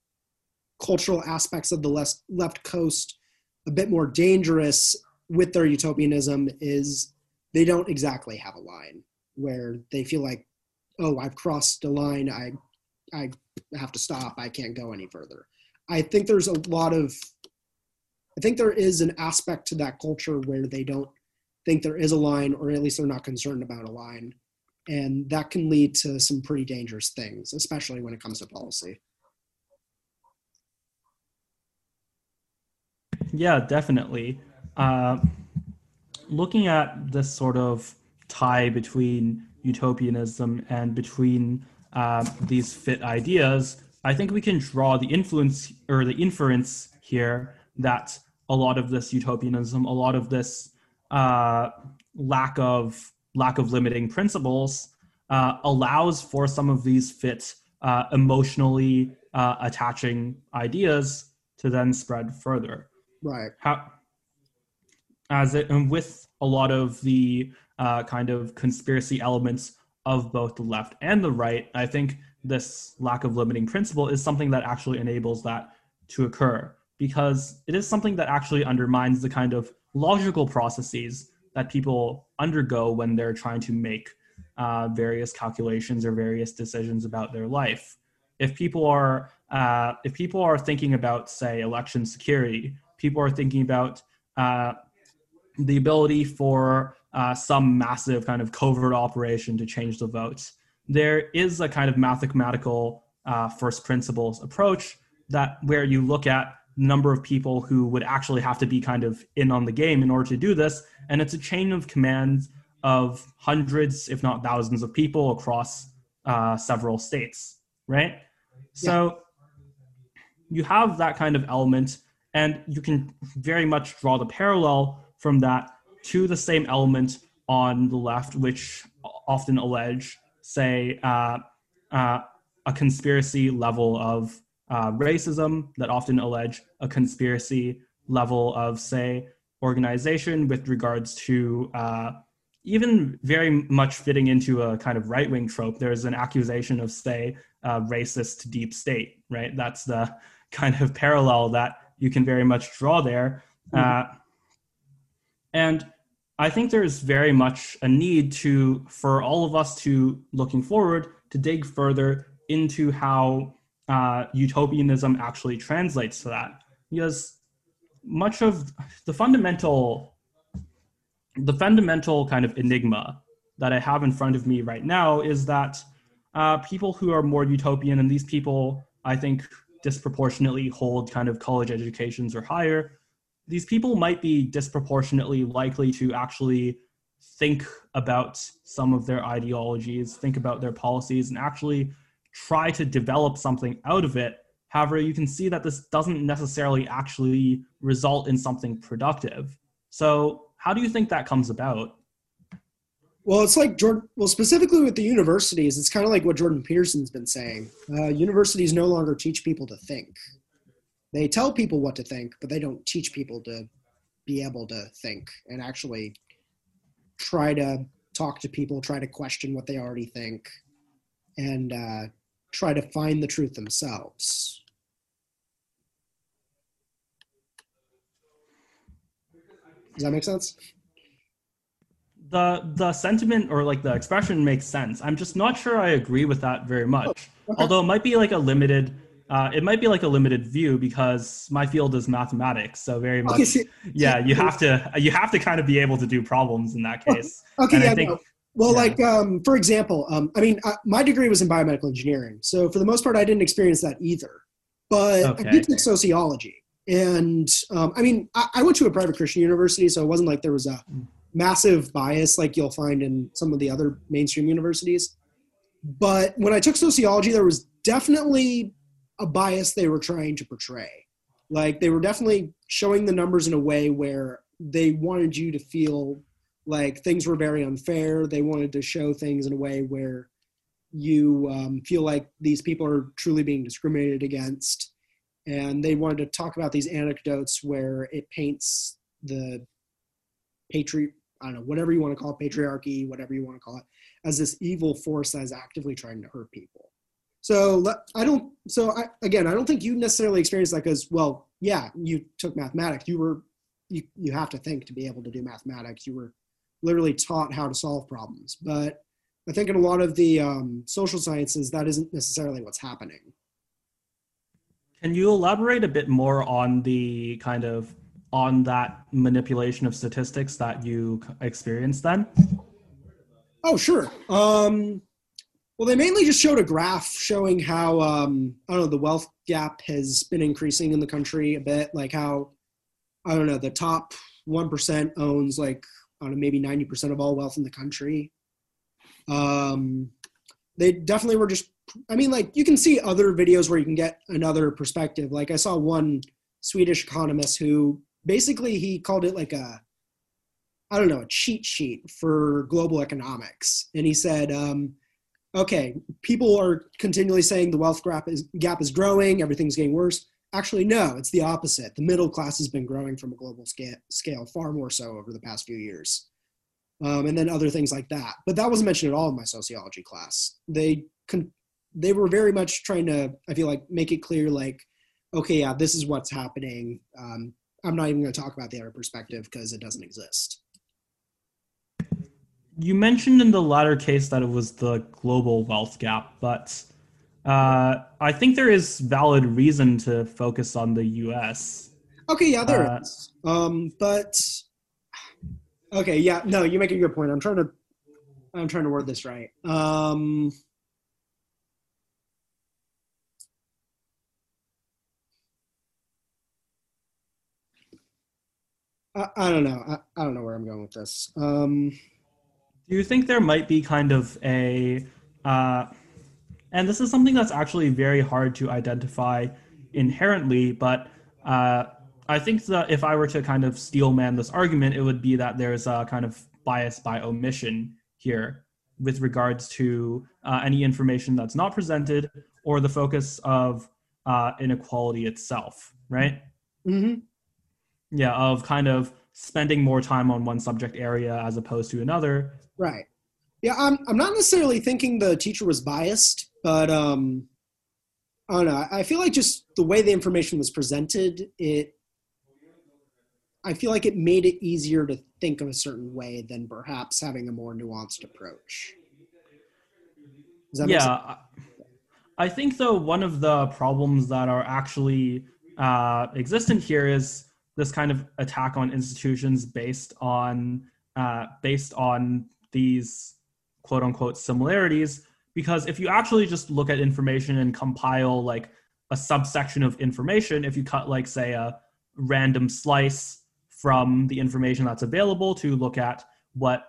cultural aspects of the left, left coast a bit more dangerous with their utopianism is they don't exactly have a line where they feel like, oh, I've crossed a line, I I have to stop, I can't go any further. I think there's a lot of I think there is an aspect to that culture where they don't think there is a line, or at least they're not concerned about a line. And that can lead to some pretty dangerous things, especially when it comes to policy. Yeah, definitely. Uh, looking at this sort of tie between utopianism and between uh, these fit ideas, I think we can draw the influence or the inference here that a lot of this utopianism, a lot of this uh, lack of lack of limiting principles uh, allows for some of these fit uh, emotionally uh, attaching ideas to then spread further. Right. How, as it and with a lot of the uh, kind of conspiracy elements of both the left and the right, I think this lack of limiting principle is something that actually enables that to occur because it is something that actually undermines the kind of logical processes that people undergo when they're trying to make uh, various calculations or various decisions about their life. If people are uh, if people are thinking about, say, election security, people are thinking about uh, the ability for uh, some massive kind of covert operation to change the votes. There is a kind of mathematical uh, first principles approach that where you look at number of people who would actually have to be kind of in on the game in order to do this. And it's a chain of commands of hundreds, if not thousands, of people across uh, several states, right? Yeah. So you have that kind of element, and you can very much draw the parallel from that to the same element on the left, which often allege, say, uh, uh, a conspiracy level of uh, racism that often allege a conspiracy level of, say, organization with regards to uh, even very much fitting into a kind of right wing trope. There's an accusation of, say, uh, racist deep state, right? That's the kind of parallel that you can very much draw there. Mm-hmm. Uh, and I think there's very much a need to, for all of us to, looking forward, to dig further into how uh, utopianism actually translates to that. Because much of the fundamental the fundamental kind of enigma that I have in front of me right now is that uh, people who are more utopian, and these people I think disproportionately hold kind of college educations or higher, these people might be disproportionately likely to actually think about some of their ideologies, think about their policies, and actually try to develop something out of it. However, you can see that this doesn't necessarily actually result in something productive. So, how do you think that comes about? Well, it's like Jordan. Well, specifically with the universities, it's kind of like what Jordan Peterson's been saying. Uh, universities no longer teach people to think. They tell people what to think, but they don't teach people to be able to think and actually try to talk to people, try to question what they already think, and uh, try to find the truth themselves. Does that make sense? The the sentiment or like the expression makes sense. I'm just not sure I agree with that very much. Oh, okay. Although it might be like a limited uh, it might be like a limited view because my field is mathematics, so very much. Okay, so- yeah, you have to you have to kind of be able to do problems in that case. Okay, And I yeah, think- no. Well, yeah. like um, for example, um, I mean, uh, my degree was in biomedical engineering, so for the most part, I didn't experience that either. But I Okay. did take sociology, and um, I mean, I, I went to a private Christian university, so it wasn't like there was a Mm. massive bias like you'll find in some of the other mainstream universities. But when I took sociology, there was definitely a bias they were trying to portray. Like they were definitely showing the numbers in a way where they wanted you to feel like things were very unfair. They wanted to show things in a way where you um, feel like these people are truly being discriminated against. And they wanted to talk about these anecdotes where it paints the patri I don't know, whatever you want to call it, patriarchy, whatever you want to call it, as this evil force that is actively trying to hurt people. So I don't. So I, again, I don't think you necessarily experienced that because, well, yeah, you took mathematics. You were, you you have to think to be able to do mathematics. You were literally taught how to solve problems. But I think in a lot of the um, social sciences, that isn't necessarily what's happening. Can you elaborate a bit more on the kind of on that manipulation of statistics that you experienced then? Oh, sure. Um, well, they mainly just showed a graph showing how um, I don't know the wealth gap has been increasing in the country a bit. Like how I don't know the top one percent owns like I don't know maybe ninety percent of all wealth in the country. Um, they definitely were just. I mean, like you can see other videos where you can get another perspective. Like I saw one Swedish economist who basically he called it like a I don't know, a cheat sheet for global economics. And he said, um, okay, people are continually saying the wealth gap is, gap is growing, everything's getting worse. Actually, no, it's the opposite. The middle class has been growing from a global scale, scale far more so over the past few years. Um, and then other things like that. But that wasn't mentioned at all in my sociology class. They con- they were very much trying to, I feel like, make it clear, like, okay, yeah, this is what's happening. Um, I'm not even going to talk about the other perspective because it doesn't exist. You mentioned in the latter case that it was the global wealth gap, but uh, I think there is valid reason to focus on the U.S. Okay, yeah, there is. Uh, Um, but okay, yeah, no, you make a good point. I'm trying to, I'm trying to word this right. Um, I, I don't know. I, I don't know where I'm going with this. Um, Do you think there might be kind of a, uh, and this is something that's actually very hard to identify inherently, but uh, I think that if I were to kind of steelman this argument, it would be that there's a kind of bias by omission here with regards to uh, any information that's not presented or the focus of uh, inequality itself, right? mhm. Yeah, of kind of spending more time on one subject area as opposed to another, Right. Yeah, I'm I'm not necessarily thinking the teacher was biased, but um I don't know. I- feel like just the way the information was presented, it I feel like it made it easier to think of a certain way than perhaps having a more nuanced approach. Yeah i think though one of the problems that are actually uh, existent here is this kind of attack on institutions based on uh, based on these quote unquote similarities because if you actually just look at information and compile like a subsection of information if you cut like say a random slice from the information that's available to look at what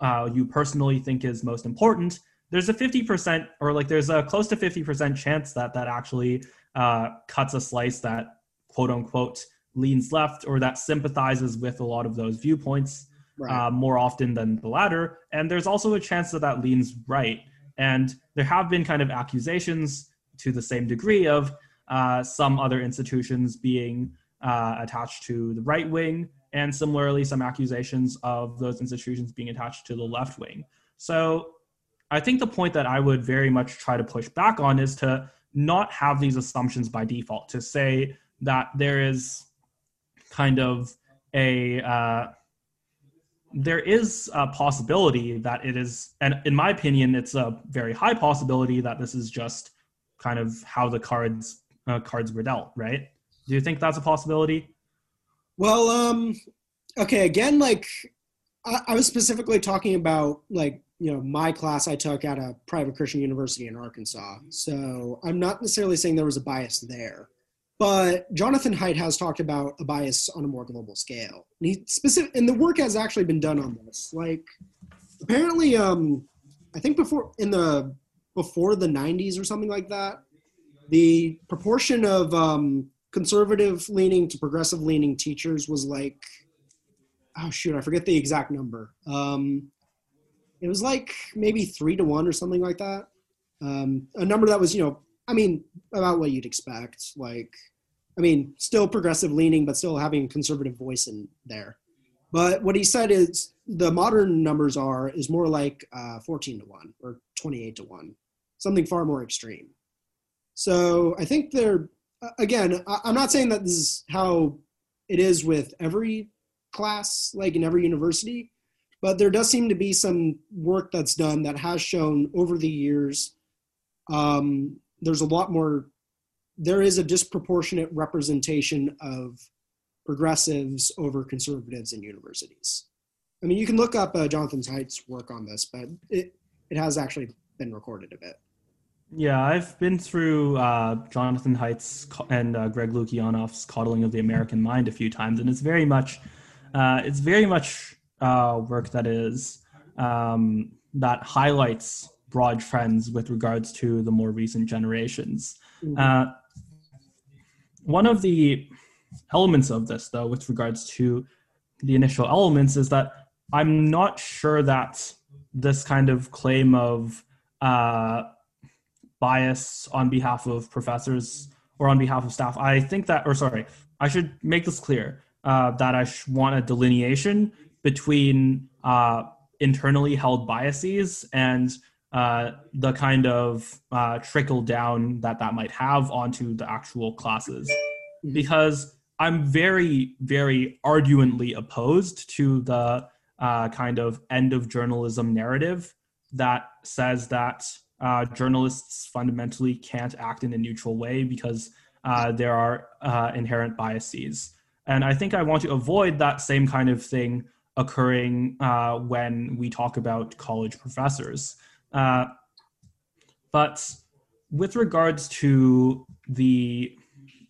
uh, you personally think is most important there's a 50% or like there's a close to 50% chance that that actually uh, cuts a slice that quote unquote leans left or that sympathizes with a lot of those viewpoints Right. uh, more often than the latter. And there's also a chance that that leans right. And there have been kind of accusations to the same degree of uh, some other institutions being uh, attached to the right wing, and similarly, some accusations of those institutions being attached to the left wing. So I think the point that I would very much try to push back on is to not have these assumptions by default, to say that there is kind of a uh, there is a possibility that it is, and in my opinion, it's a very high possibility that this is just kind of how the cards uh, cards were dealt, right? Do you think that's a possibility? Well, um, okay, again, like I, I was specifically talking about like you know my class I took at a private Christian university in Arkansas, so I'm not necessarily saying there was a bias there. But Jonathan Haidt has talked about a bias on a more global scale. And he specific and the work has actually been done on this. Like apparently um I think before in the before the 90s or something like that, the proportion of um conservative leaning to progressive leaning teachers was like oh shoot, I forget the exact number. Um it was like maybe 3 to 1 or something like that. Um, a number that was, you know, I mean, about what you'd expect. Like, I mean, still progressive leaning, but still having conservative voice in there. But what he said is the modern numbers are is more like uh, 14 to one or 28 to one, something far more extreme. So I think they're again. I'm not saying that this is how it is with every class, like in every university, but there does seem to be some work that's done that has shown over the years um, there's a lot more there is a disproportionate representation of progressives over conservatives in universities. I mean, you can look up uh, Jonathan Haidt's work on this, but it, it has actually been recorded a bit. Yeah, I've been through uh, Jonathan Haidt's and uh, Greg Lukianoff's coddling of the American mind a few times, and it's very much, uh, it's very much uh, work that is um, that highlights broad trends with regards to the more recent generations. Mm-hmm. One of the elements of this, though, with regards to the initial elements, is that I'm not sure that this kind of claim of uh, bias on behalf of professors or on behalf of staff, I think that, or sorry, I should make this clear uh, that I want a delineation between uh, internally held biases and uh, the kind of uh, trickle down that that might have onto the actual classes. Mm-hmm. because i'm very very argumently opposed to the uh, kind of end of journalism narrative that says that uh, journalists fundamentally can't act in a neutral way because uh, there are uh, inherent biases. And i think i want to avoid that same kind of thing occurring when we talk about college professors uh, but with regards to the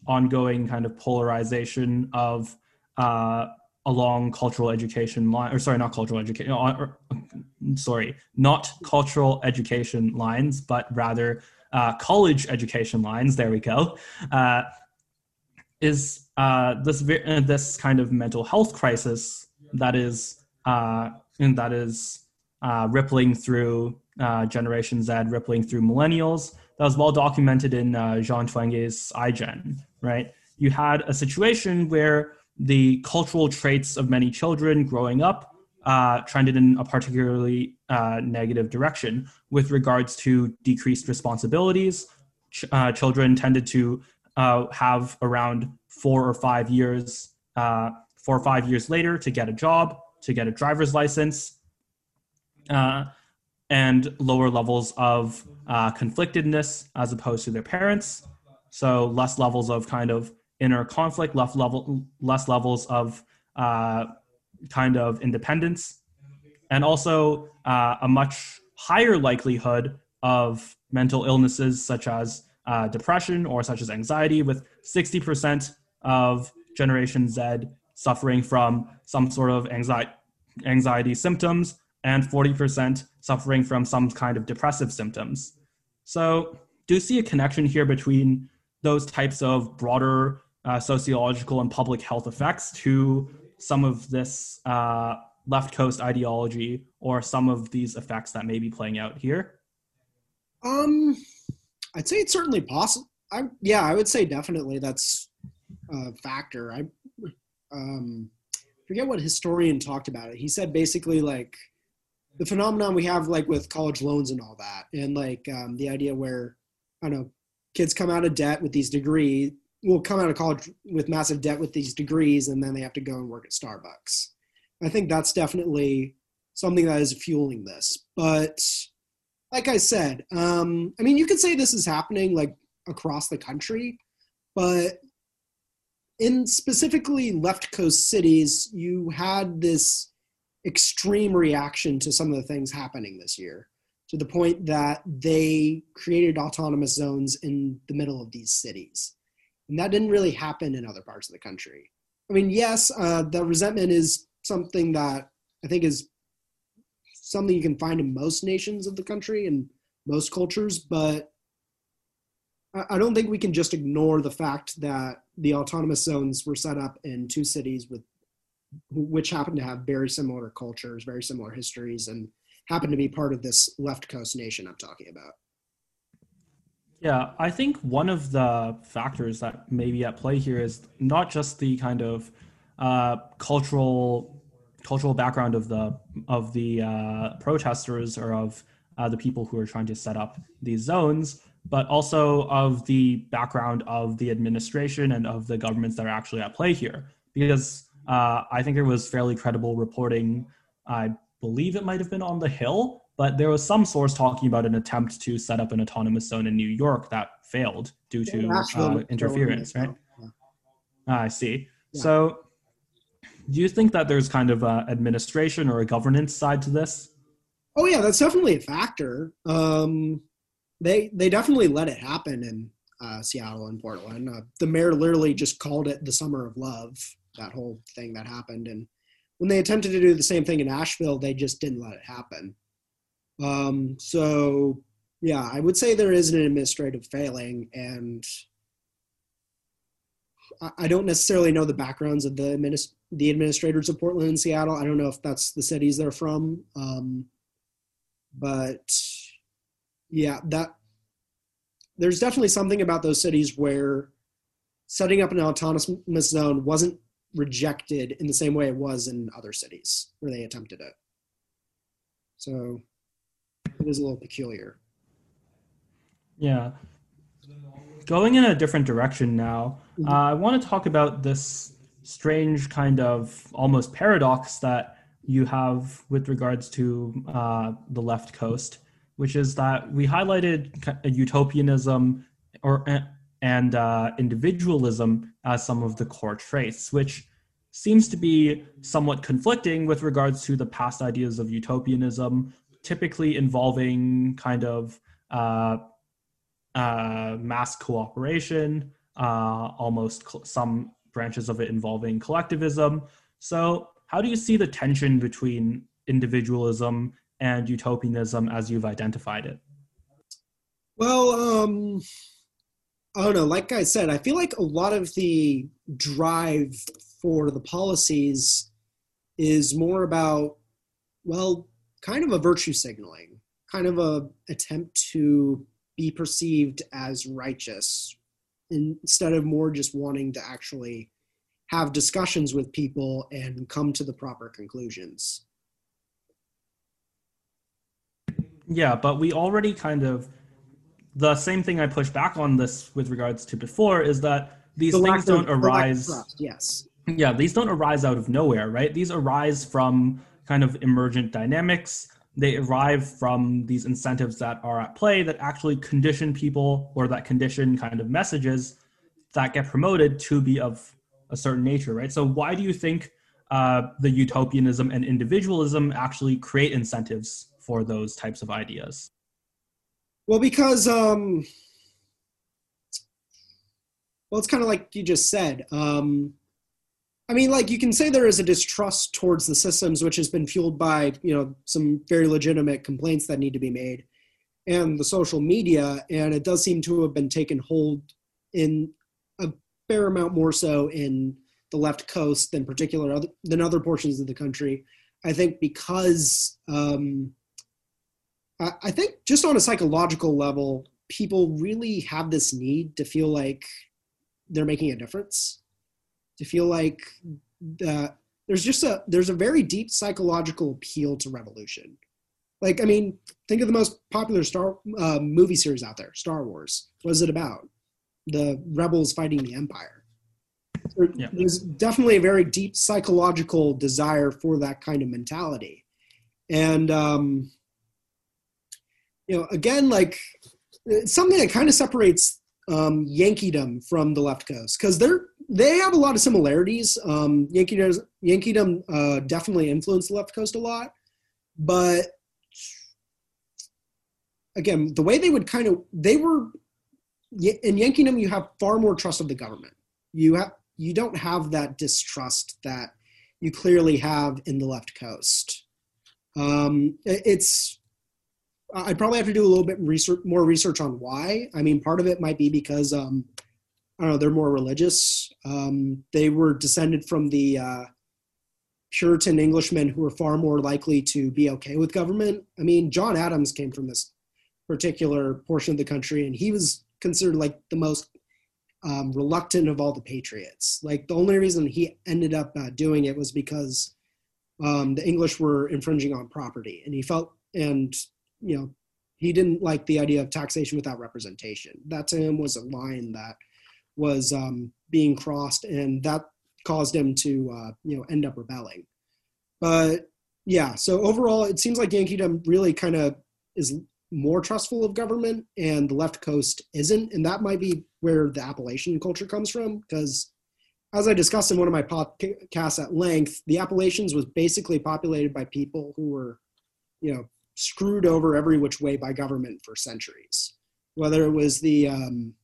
ongoing kind of polarization of uh, along cultural education line, or sorry, not cultural education, uh, sorry, not cultural education lines, but rather uh, college education lines. There we go. Uh, is uh, this uh, this kind of mental health crisis that is that is rippling through uh, Generation Z rippling through millennials. That was well documented in uh, Jean Twenge's iGen, right? You had a situation where the cultural traits of many children growing up uh, trended in a particularly uh, negative direction with regards to decreased responsibilities. Ch- uh, children tended to uh, have around four or five years, four or five years later, to get a job, to get a driver's license. Uh, and lower levels of uh, conflictedness as opposed to their parents. So less levels of kind of inner conflict, less level, less levels of uh, kind of independence, and also uh, a much higher likelihood of mental illnesses such as uh, depression or such as anxiety, with 60% of Generation Z suffering from some sort of anxiety, anxiety symptoms, and 40% suffering from some kind of depressive symptoms. So, do you see a connection here between those types of broader uh, sociological and public health effects to some of this uh, left coast ideology or some of these effects that may be playing out here? Um, I'd say it's certainly possible. I yeah, I would say definitely that's a factor. I um, forget what historian talked about it. He said basically like the phenomenon we have like with college loans and all that, and like um, the idea where I don't know kids come out of debt with these degrees, will come out of college with massive debt with these degrees, and then they have to go and work at Starbucks. I think that's definitely something that is fueling this. But like I said, um, I mean, you could say this is happening like across the country. but in specifically left coast cities, you had this extreme reaction to some of the things happening this year to the point that they created autonomous zones in the middle of these cities. And that didn't really happen in other parts of the country. I mean, yes, uh, the resentment is something that I think is something you can find in most nations of the country and most cultures, but I don't think we can just ignore the fact that the autonomous zones were set up in two cities with which happen to have very similar cultures, very similar histories, and happen to be part of this left coast nation I'm talking about. Yeah, I think one of the factors that may be at play here is not just the kind of uh, cultural cultural background of the of the uh, protesters or of uh, the people who are trying to set up these zones, but also of the background of the administration and of the governments that are actually at play here. Because uh, I think there was fairly credible reporting. I believe it might have been on the Hill, but there was some source talking about an attempt to set up an autonomous zone in New York that failed due to uh, interference, right? Yeah. Ah, I see. Yeah. So, do you think that there's kind of an administration or a governance side to this? Oh yeah, that's definitely a factor. Um, they they definitely let it happen in uh, Seattle and Portland. Uh, the mayor literally just called it the summer of love. That whole thing that happened, and when they attempted to do the same thing in Asheville, they just didn't let it happen. Um, so, yeah, I would say there is an administrative failing, and I don't necessarily know the backgrounds of the administ- the administrators of Portland and Seattle. I don't know if that's the cities they're from, um, but yeah, that there's definitely something about those cities where setting up an autonomous zone wasn't rejected in the same way it was in other cities where they attempted it. So it is a little peculiar. Yeah. Going in a different direction now, mm-hmm. uh, I want to talk about this strange kind of almost paradox that you have with regards to uh, the left coast, which is that we highlighted utopianism or and uh, individualism as some of the core traits, which seems to be somewhat conflicting with regards to the past ideas of utopianism, typically involving kind of uh, uh, mass cooperation, uh, almost cl- some branches of it involving collectivism. So, how do you see the tension between individualism and utopianism as you've identified it? Well, um, Oh, I don't know. Like I said, I feel like a lot of the drive for the policies is more about, well, kind of a virtue signaling, kind of a attempt to be perceived as righteous instead of more just wanting to actually have discussions with people and come to the proper conclusions. Yeah, but we already kind of the same thing I push back on this with regards to before is that these the things don't of, arise. yes. Yeah, these don't arise out of nowhere, right? These arise from kind of emergent dynamics. They arrive from these incentives that are at play that actually condition people or that condition kind of messages that get promoted to be of a certain nature, right? So, why do you think uh, the utopianism and individualism actually create incentives for those types of ideas? Well, because um, well, it's kind of like you just said. Um, I mean, like you can say there is a distrust towards the systems, which has been fueled by you know some very legitimate complaints that need to be made, and the social media, and it does seem to have been taken hold in a fair amount more so in the left coast than particular other, than other portions of the country. I think because um, I think just on a psychological level, people really have this need to feel like they're making a difference, to feel like there's just a there's a very deep psychological appeal to revolution. Like, I mean, think of the most popular Star uh, movie series out there, Star Wars. What is it about? The rebels fighting the Empire. Yeah. There's definitely a very deep psychological desire for that kind of mentality, and um, you know, again, like something that kind of separates um, Yankeedom from the left coast because they're they have a lot of similarities. Um, Yankeedom, Yankeedom uh, definitely influenced the left coast a lot, but again, the way they would kind of they were in Yankeedom, you have far more trust of the government. You have you don't have that distrust that you clearly have in the left coast. Um, it's I'd probably have to do a little bit research, more research on why. I mean, part of it might be because um, I don't know they're more religious. Um, they were descended from the uh, Puritan Englishmen who were far more likely to be okay with government. I mean, John Adams came from this particular portion of the country, and he was considered like the most um, reluctant of all the patriots. Like the only reason he ended up uh, doing it was because um, the English were infringing on property, and he felt and you know he didn't like the idea of taxation without representation. That to him was a line that was um, being crossed, and that caused him to uh, you know end up rebelling. But yeah, so overall, it seems like Yankeedom really kind of is more trustful of government, and the left coast isn't, and that might be where the Appalachian culture comes from. Because as I discussed in one of my podcasts at length, the Appalachians was basically populated by people who were, you know, screwed over every which way by government for centuries. Whether it was the, um,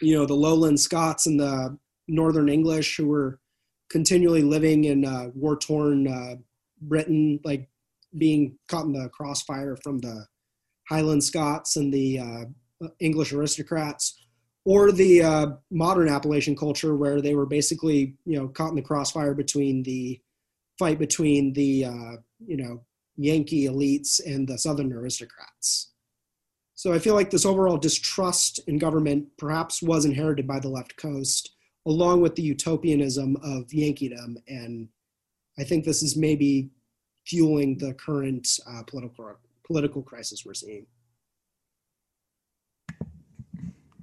you know, the lowland Scots and the northern English who were continually living in uh, war-torn uh, Britain, like being caught in the crossfire from the Highland Scots and the uh, English aristocrats, or the uh, modern Appalachian culture where they were basically, you know, caught in the crossfire between the fight between the, uh, you know, Yankee elites and the Southern aristocrats. So I feel like this overall distrust in government perhaps was inherited by the left coast, along with the utopianism of Yankeedom. And I think this is maybe fueling the current uh, political political crisis we're seeing.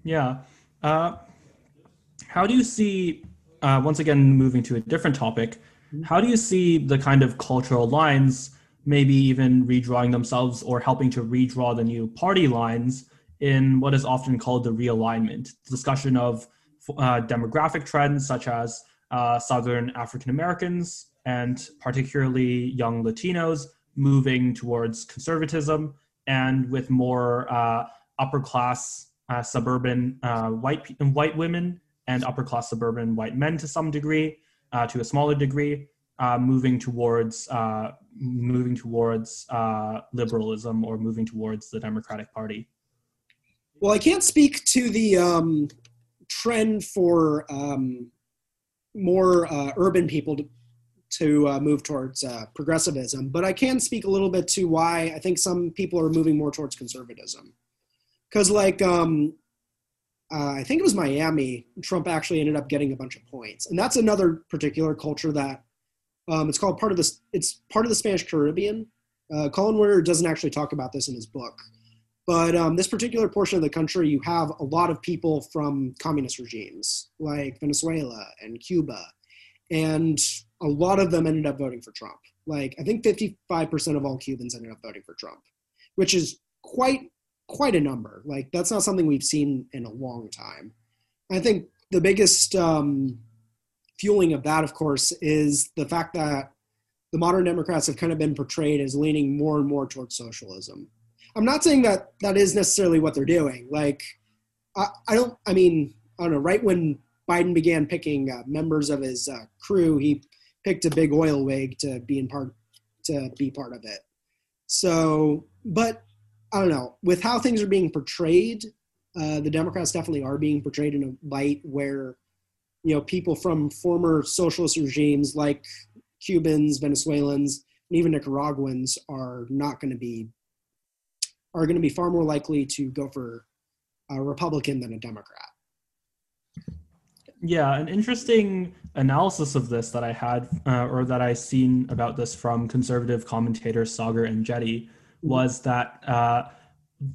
Yeah. Uh, how do you see, uh, once again, moving to a different topic, mm-hmm. how do you see the kind of cultural lines maybe even redrawing themselves or helping to redraw the new party lines in what is often called the realignment discussion of uh, demographic trends such as uh, Southern African Americans and particularly young Latinos moving towards conservatism and with more uh, upper class uh, suburban uh, white white women and upper class suburban white men to some degree, uh, to a smaller degree, moving towards moving towards uh, liberalism or moving towards the Democratic Party? Well, I can't speak to the um, trend for um, more uh, urban people to, to uh, move towards uh, progressivism, but I can speak a little bit to why I think some people are moving more towards conservatism. Because, like, um, uh, I think it was Miami, Trump actually ended up getting a bunch of points. And that's another particular culture that um, it's called part of this. It's part of the Spanish Caribbean. Uh, Colin Woodard doesn't actually talk about this in his book, but um, this particular portion of the country, you have a lot of people from communist regimes like Venezuela and Cuba, and a lot of them ended up voting for Trump. Like I think 55% of all Cubans ended up voting for Trump, which is quite quite a number. Like that's not something we've seen in a long time. I think the biggest um, fueling of that, of course, is the fact that the modern Democrats have kind of been portrayed as leaning more and more towards socialism. I'm not saying that that is necessarily what they're doing. Like, I, I don't, I mean, I don't know, right when Biden began picking uh, members of his uh, crew, he picked a big oil wig to be in part, to be part of it. So, but I don't know, with how things are being portrayed, uh, the Democrats definitely are being portrayed in a light where you know people from former socialist regimes like Cubans, Venezuelans, and even Nicaraguans are not going to be are going to be far more likely to go for a Republican than a Democrat. Yeah, an interesting analysis of this that I had, uh, or that I seen about this from conservative commentators Saagar Enjeti, mm-hmm. was that uh,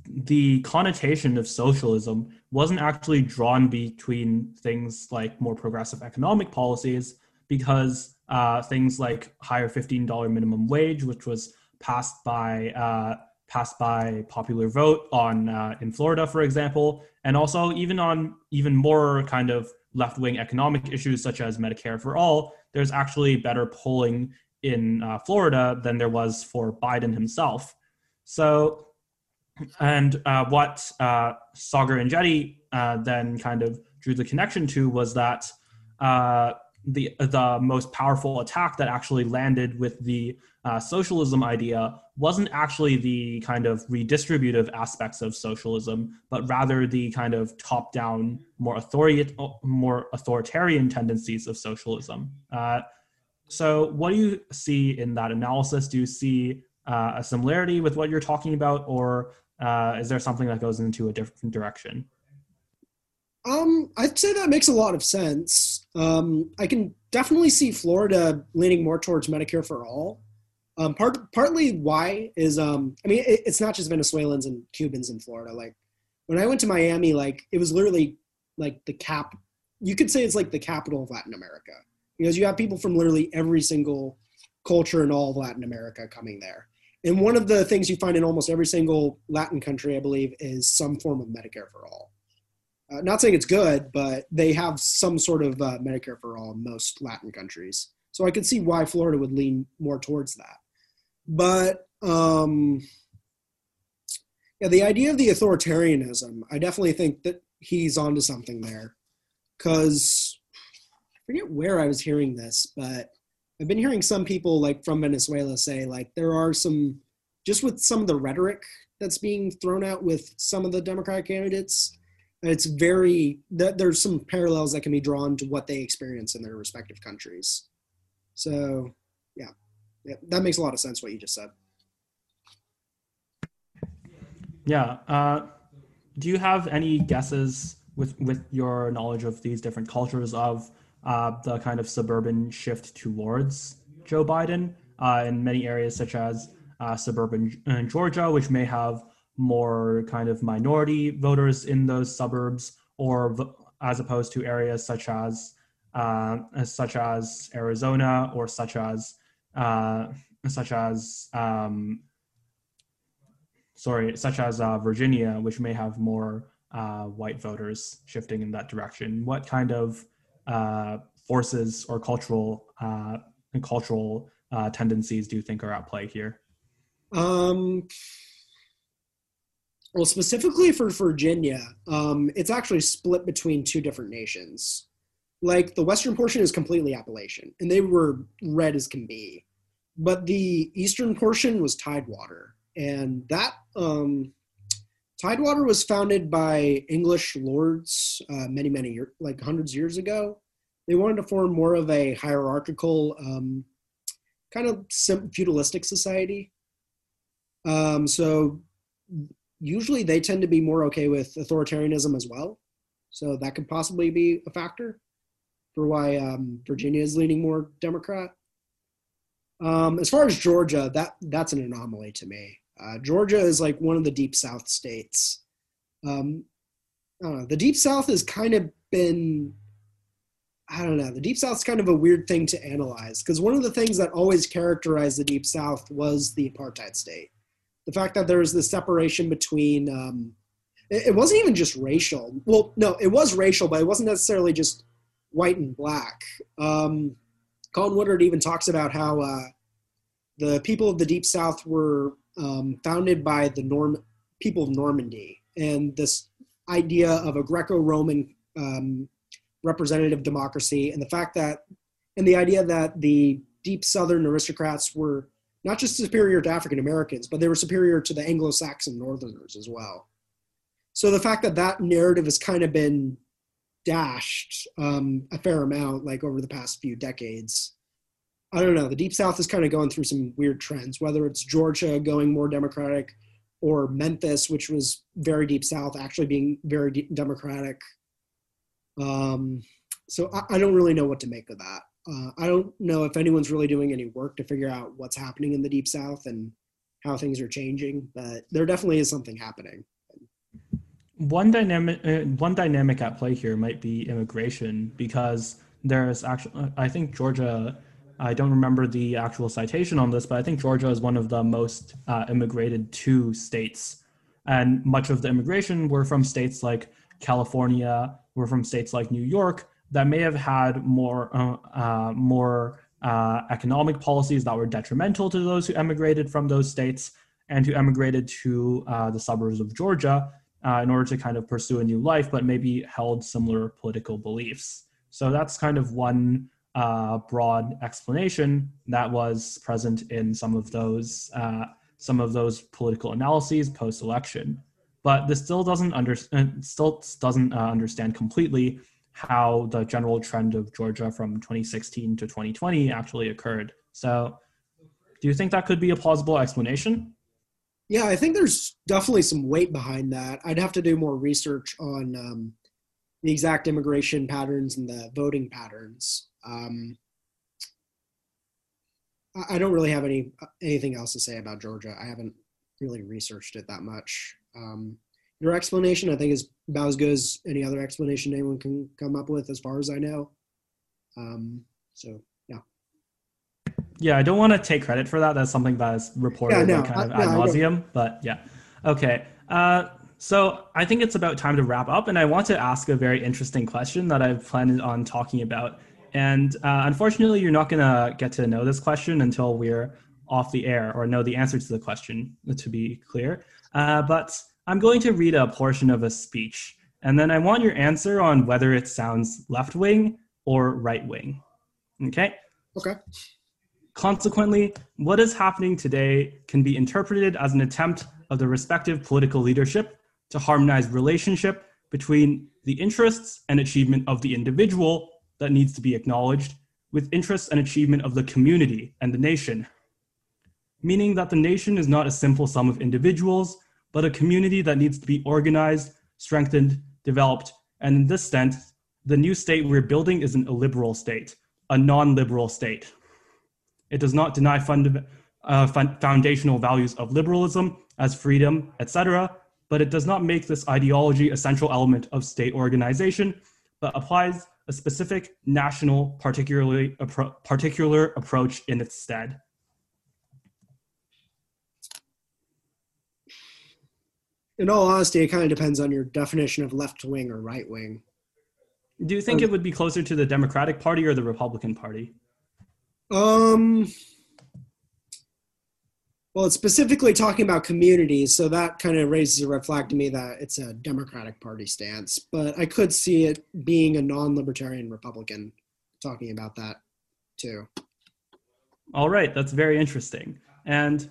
the connotation of socialism wasn't actually drawn between things like more progressive economic policies because uh, things like higher $15 minimum wage, which was passed by uh, passed by popular vote on uh, in Florida, for example, and also even on even more kind of left wing economic issues such as Medicare for all. There's actually better polling in uh, Florida than there was for Biden himself. So, and uh, what uh, and Enjeti uh, then kind of drew the connection to was that uh, the the most powerful attack that actually landed with the uh, socialism idea wasn't actually the kind of redistributive aspects of socialism, but rather the kind of top down, more authority, more authoritarian tendencies of socialism. Uh, so, what do you see in that analysis? Do you see uh, a similarity with what you're talking about, or uh, is there something that goes into a different direction? Um, I'd say that makes a lot of sense. Um, I can definitely see Florida leaning more towards Medicare for all. Um, part partly why is um, I mean it, it's not just Venezuelans and Cubans in Florida. Like when I went to Miami, like it was literally like the cap. You could say it's like the capital of Latin America because you have people from literally every single culture in all of Latin America coming there. And one of the things you find in almost every single Latin country, I believe, is some form of Medicare for all. Uh, not saying it's good, but they have some sort of uh, Medicare for all in most Latin countries. So I could see why Florida would lean more towards that. But um, yeah, the idea of the authoritarianism, I definitely think that he's onto something there. Because I forget where I was hearing this, but I've been hearing some people like from Venezuela say like there are some just with some of the rhetoric that's being thrown out with some of the Democratic candidates it's very that there's some parallels that can be drawn to what they experience in their respective countries. So yeah, yeah that makes a lot of sense what you just said. Yeah uh, do you have any guesses with with your knowledge of these different cultures of uh, the kind of suburban shift towards joe biden uh, in many areas such as uh, suburban uh, georgia which may have more kind of minority voters in those suburbs, or as opposed to areas such as uh, such as Arizona or such as uh, such as um, sorry, such as Virginia, which may have more white voters shifting in that direction. What kind of uh, forces or cultural uh, and cultural uh, tendencies do you think are at play here? Um, well, specifically for Virginia, um, it's actually split between two different nations. Like the western portion is completely Appalachian, and they were red as can be. But the eastern portion was Tidewater, and that um, Tidewater was founded by English lords uh, many, many years, like hundreds of years ago. They wanted to form more of a hierarchical, um, kind of feudalistic society. Um, so usually they tend to be more okay with authoritarianism as well. So that could possibly be a factor for why um, Virginia is leaning more Democrat. Um, as far as Georgia, that that's an anomaly to me. Uh, Georgia is like one of the deep South states. Um, I don't know. The deep South has kind of been, I don't know. The deep South's kind of a weird thing to analyze because one of the things that always characterized the deep South was the apartheid state the fact that there was this separation between um, it, it, wasn't even just racial. Well, no, it was racial, but it wasn't necessarily just white and black. Um, Colin Woodard even talks about how uh, the people of the Deep South were um, founded by the Norm people of Normandy, and this idea of a Greco-Roman um, representative democracy, and the fact that, and the idea that the deep Southern aristocrats were not just superior to African Americans, but they were superior to the Anglo Saxon Northerners as well. So the fact that that narrative has kind of been dashed um, a fair amount, like over the past few decades. I don't know. The Deep South is kind of going through some weird trends, whether it's Georgia going more Democratic or Memphis, which was very Deep South, actually being very Democratic. Um, so I, I don't really know what to make of that. Uh, I don't know if anyone's really doing any work to figure out what's happening in the deep south and how things are changing, but there definitely is something happening. One dynamic, uh, one dynamic at play here might be immigration because there's actually, I think Georgia I don't remember the actual citation on this, but I think Georgia is one of the most uh, immigrated to states. And much of the immigration were from states like California, were from states like New York that may have had more, uh, uh, more uh, economic policies that were detrimental to those who emigrated from those states and who emigrated to uh, the suburbs of Georgia uh, in order to kind of pursue a new life, but maybe held similar political beliefs. So that's kind of one uh, broad explanation that was present in some of those uh, some of those political analyses post-election. But this still doesn't under, uh, still doesn't uh, understand completely how the general trend of Georgia from 2016 to 2020 actually occurred. So, do you think that could be a plausible explanation? Yeah, I think there's definitely some weight behind that. I'd have to do more research on um, the exact immigration patterns and the voting patterns. Um, I don't really have any anything else to say about Georgia. I haven't really researched it that much. Um, your explanation, I think, is about as good as any other explanation anyone can come up with, as far as I know. Um, so, yeah. Yeah, I don't want to take credit for that. That's something that is reported yeah, no, kind of I, ad nauseum. But yeah, okay. Uh, so I think it's about time to wrap up, and I want to ask a very interesting question that I've planned on talking about and uh, unfortunately, you're not going to get to know this question until we're off the air or know the answer to the question, to be clear. Uh, but I'm going to read a portion of a speech, and then I want your answer on whether it sounds left wing or right wing. Okay? Okay. Consequently, what is happening today can be interpreted as an attempt of the respective political leadership to harmonize relationship between the interests and achievement of the individual that needs to be acknowledged with interests and achievement of the community and the nation. Meaning that the nation is not a simple sum of individuals, but a community that needs to be organized, strengthened, developed, and in this sense, the new state we're building is an illiberal state, a non liberal state. It does not deny fund, uh, foundational values of liberalism as freedom, etc., but it does not make this ideology a central element of state organization, but applies a specific national particularly appro- particular approach in its stead. In all honesty, it kind of depends on your definition of left wing or right wing. Do you think um, it would be closer to the Democratic Party or the Republican Party? Um, well, it's specifically talking about communities, so that kind of raises a red flag to me that it's a Democratic Party stance. But I could see it being a non-libertarian Republican talking about that too. All right, that's very interesting. And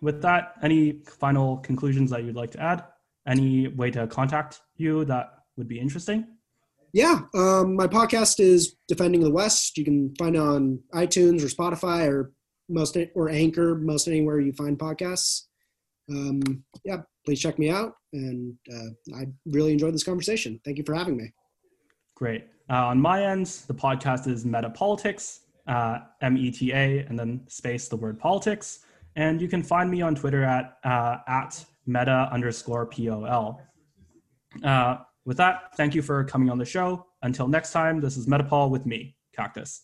with that, any final conclusions that you'd like to add? Any way to contact you that would be interesting? Yeah, um, my podcast is Defending the West. You can find it on iTunes or Spotify or most or Anchor, most anywhere you find podcasts. Um, yeah, please check me out. And uh, I really enjoyed this conversation. Thank you for having me. Great. Uh, on my end, the podcast is Meta Politics, uh, M E T A, and then space the word politics. And you can find me on Twitter at uh, at meta underscore P O L. Uh, with that, thank you for coming on the show. Until next time, this is Metapol with me, Cactus.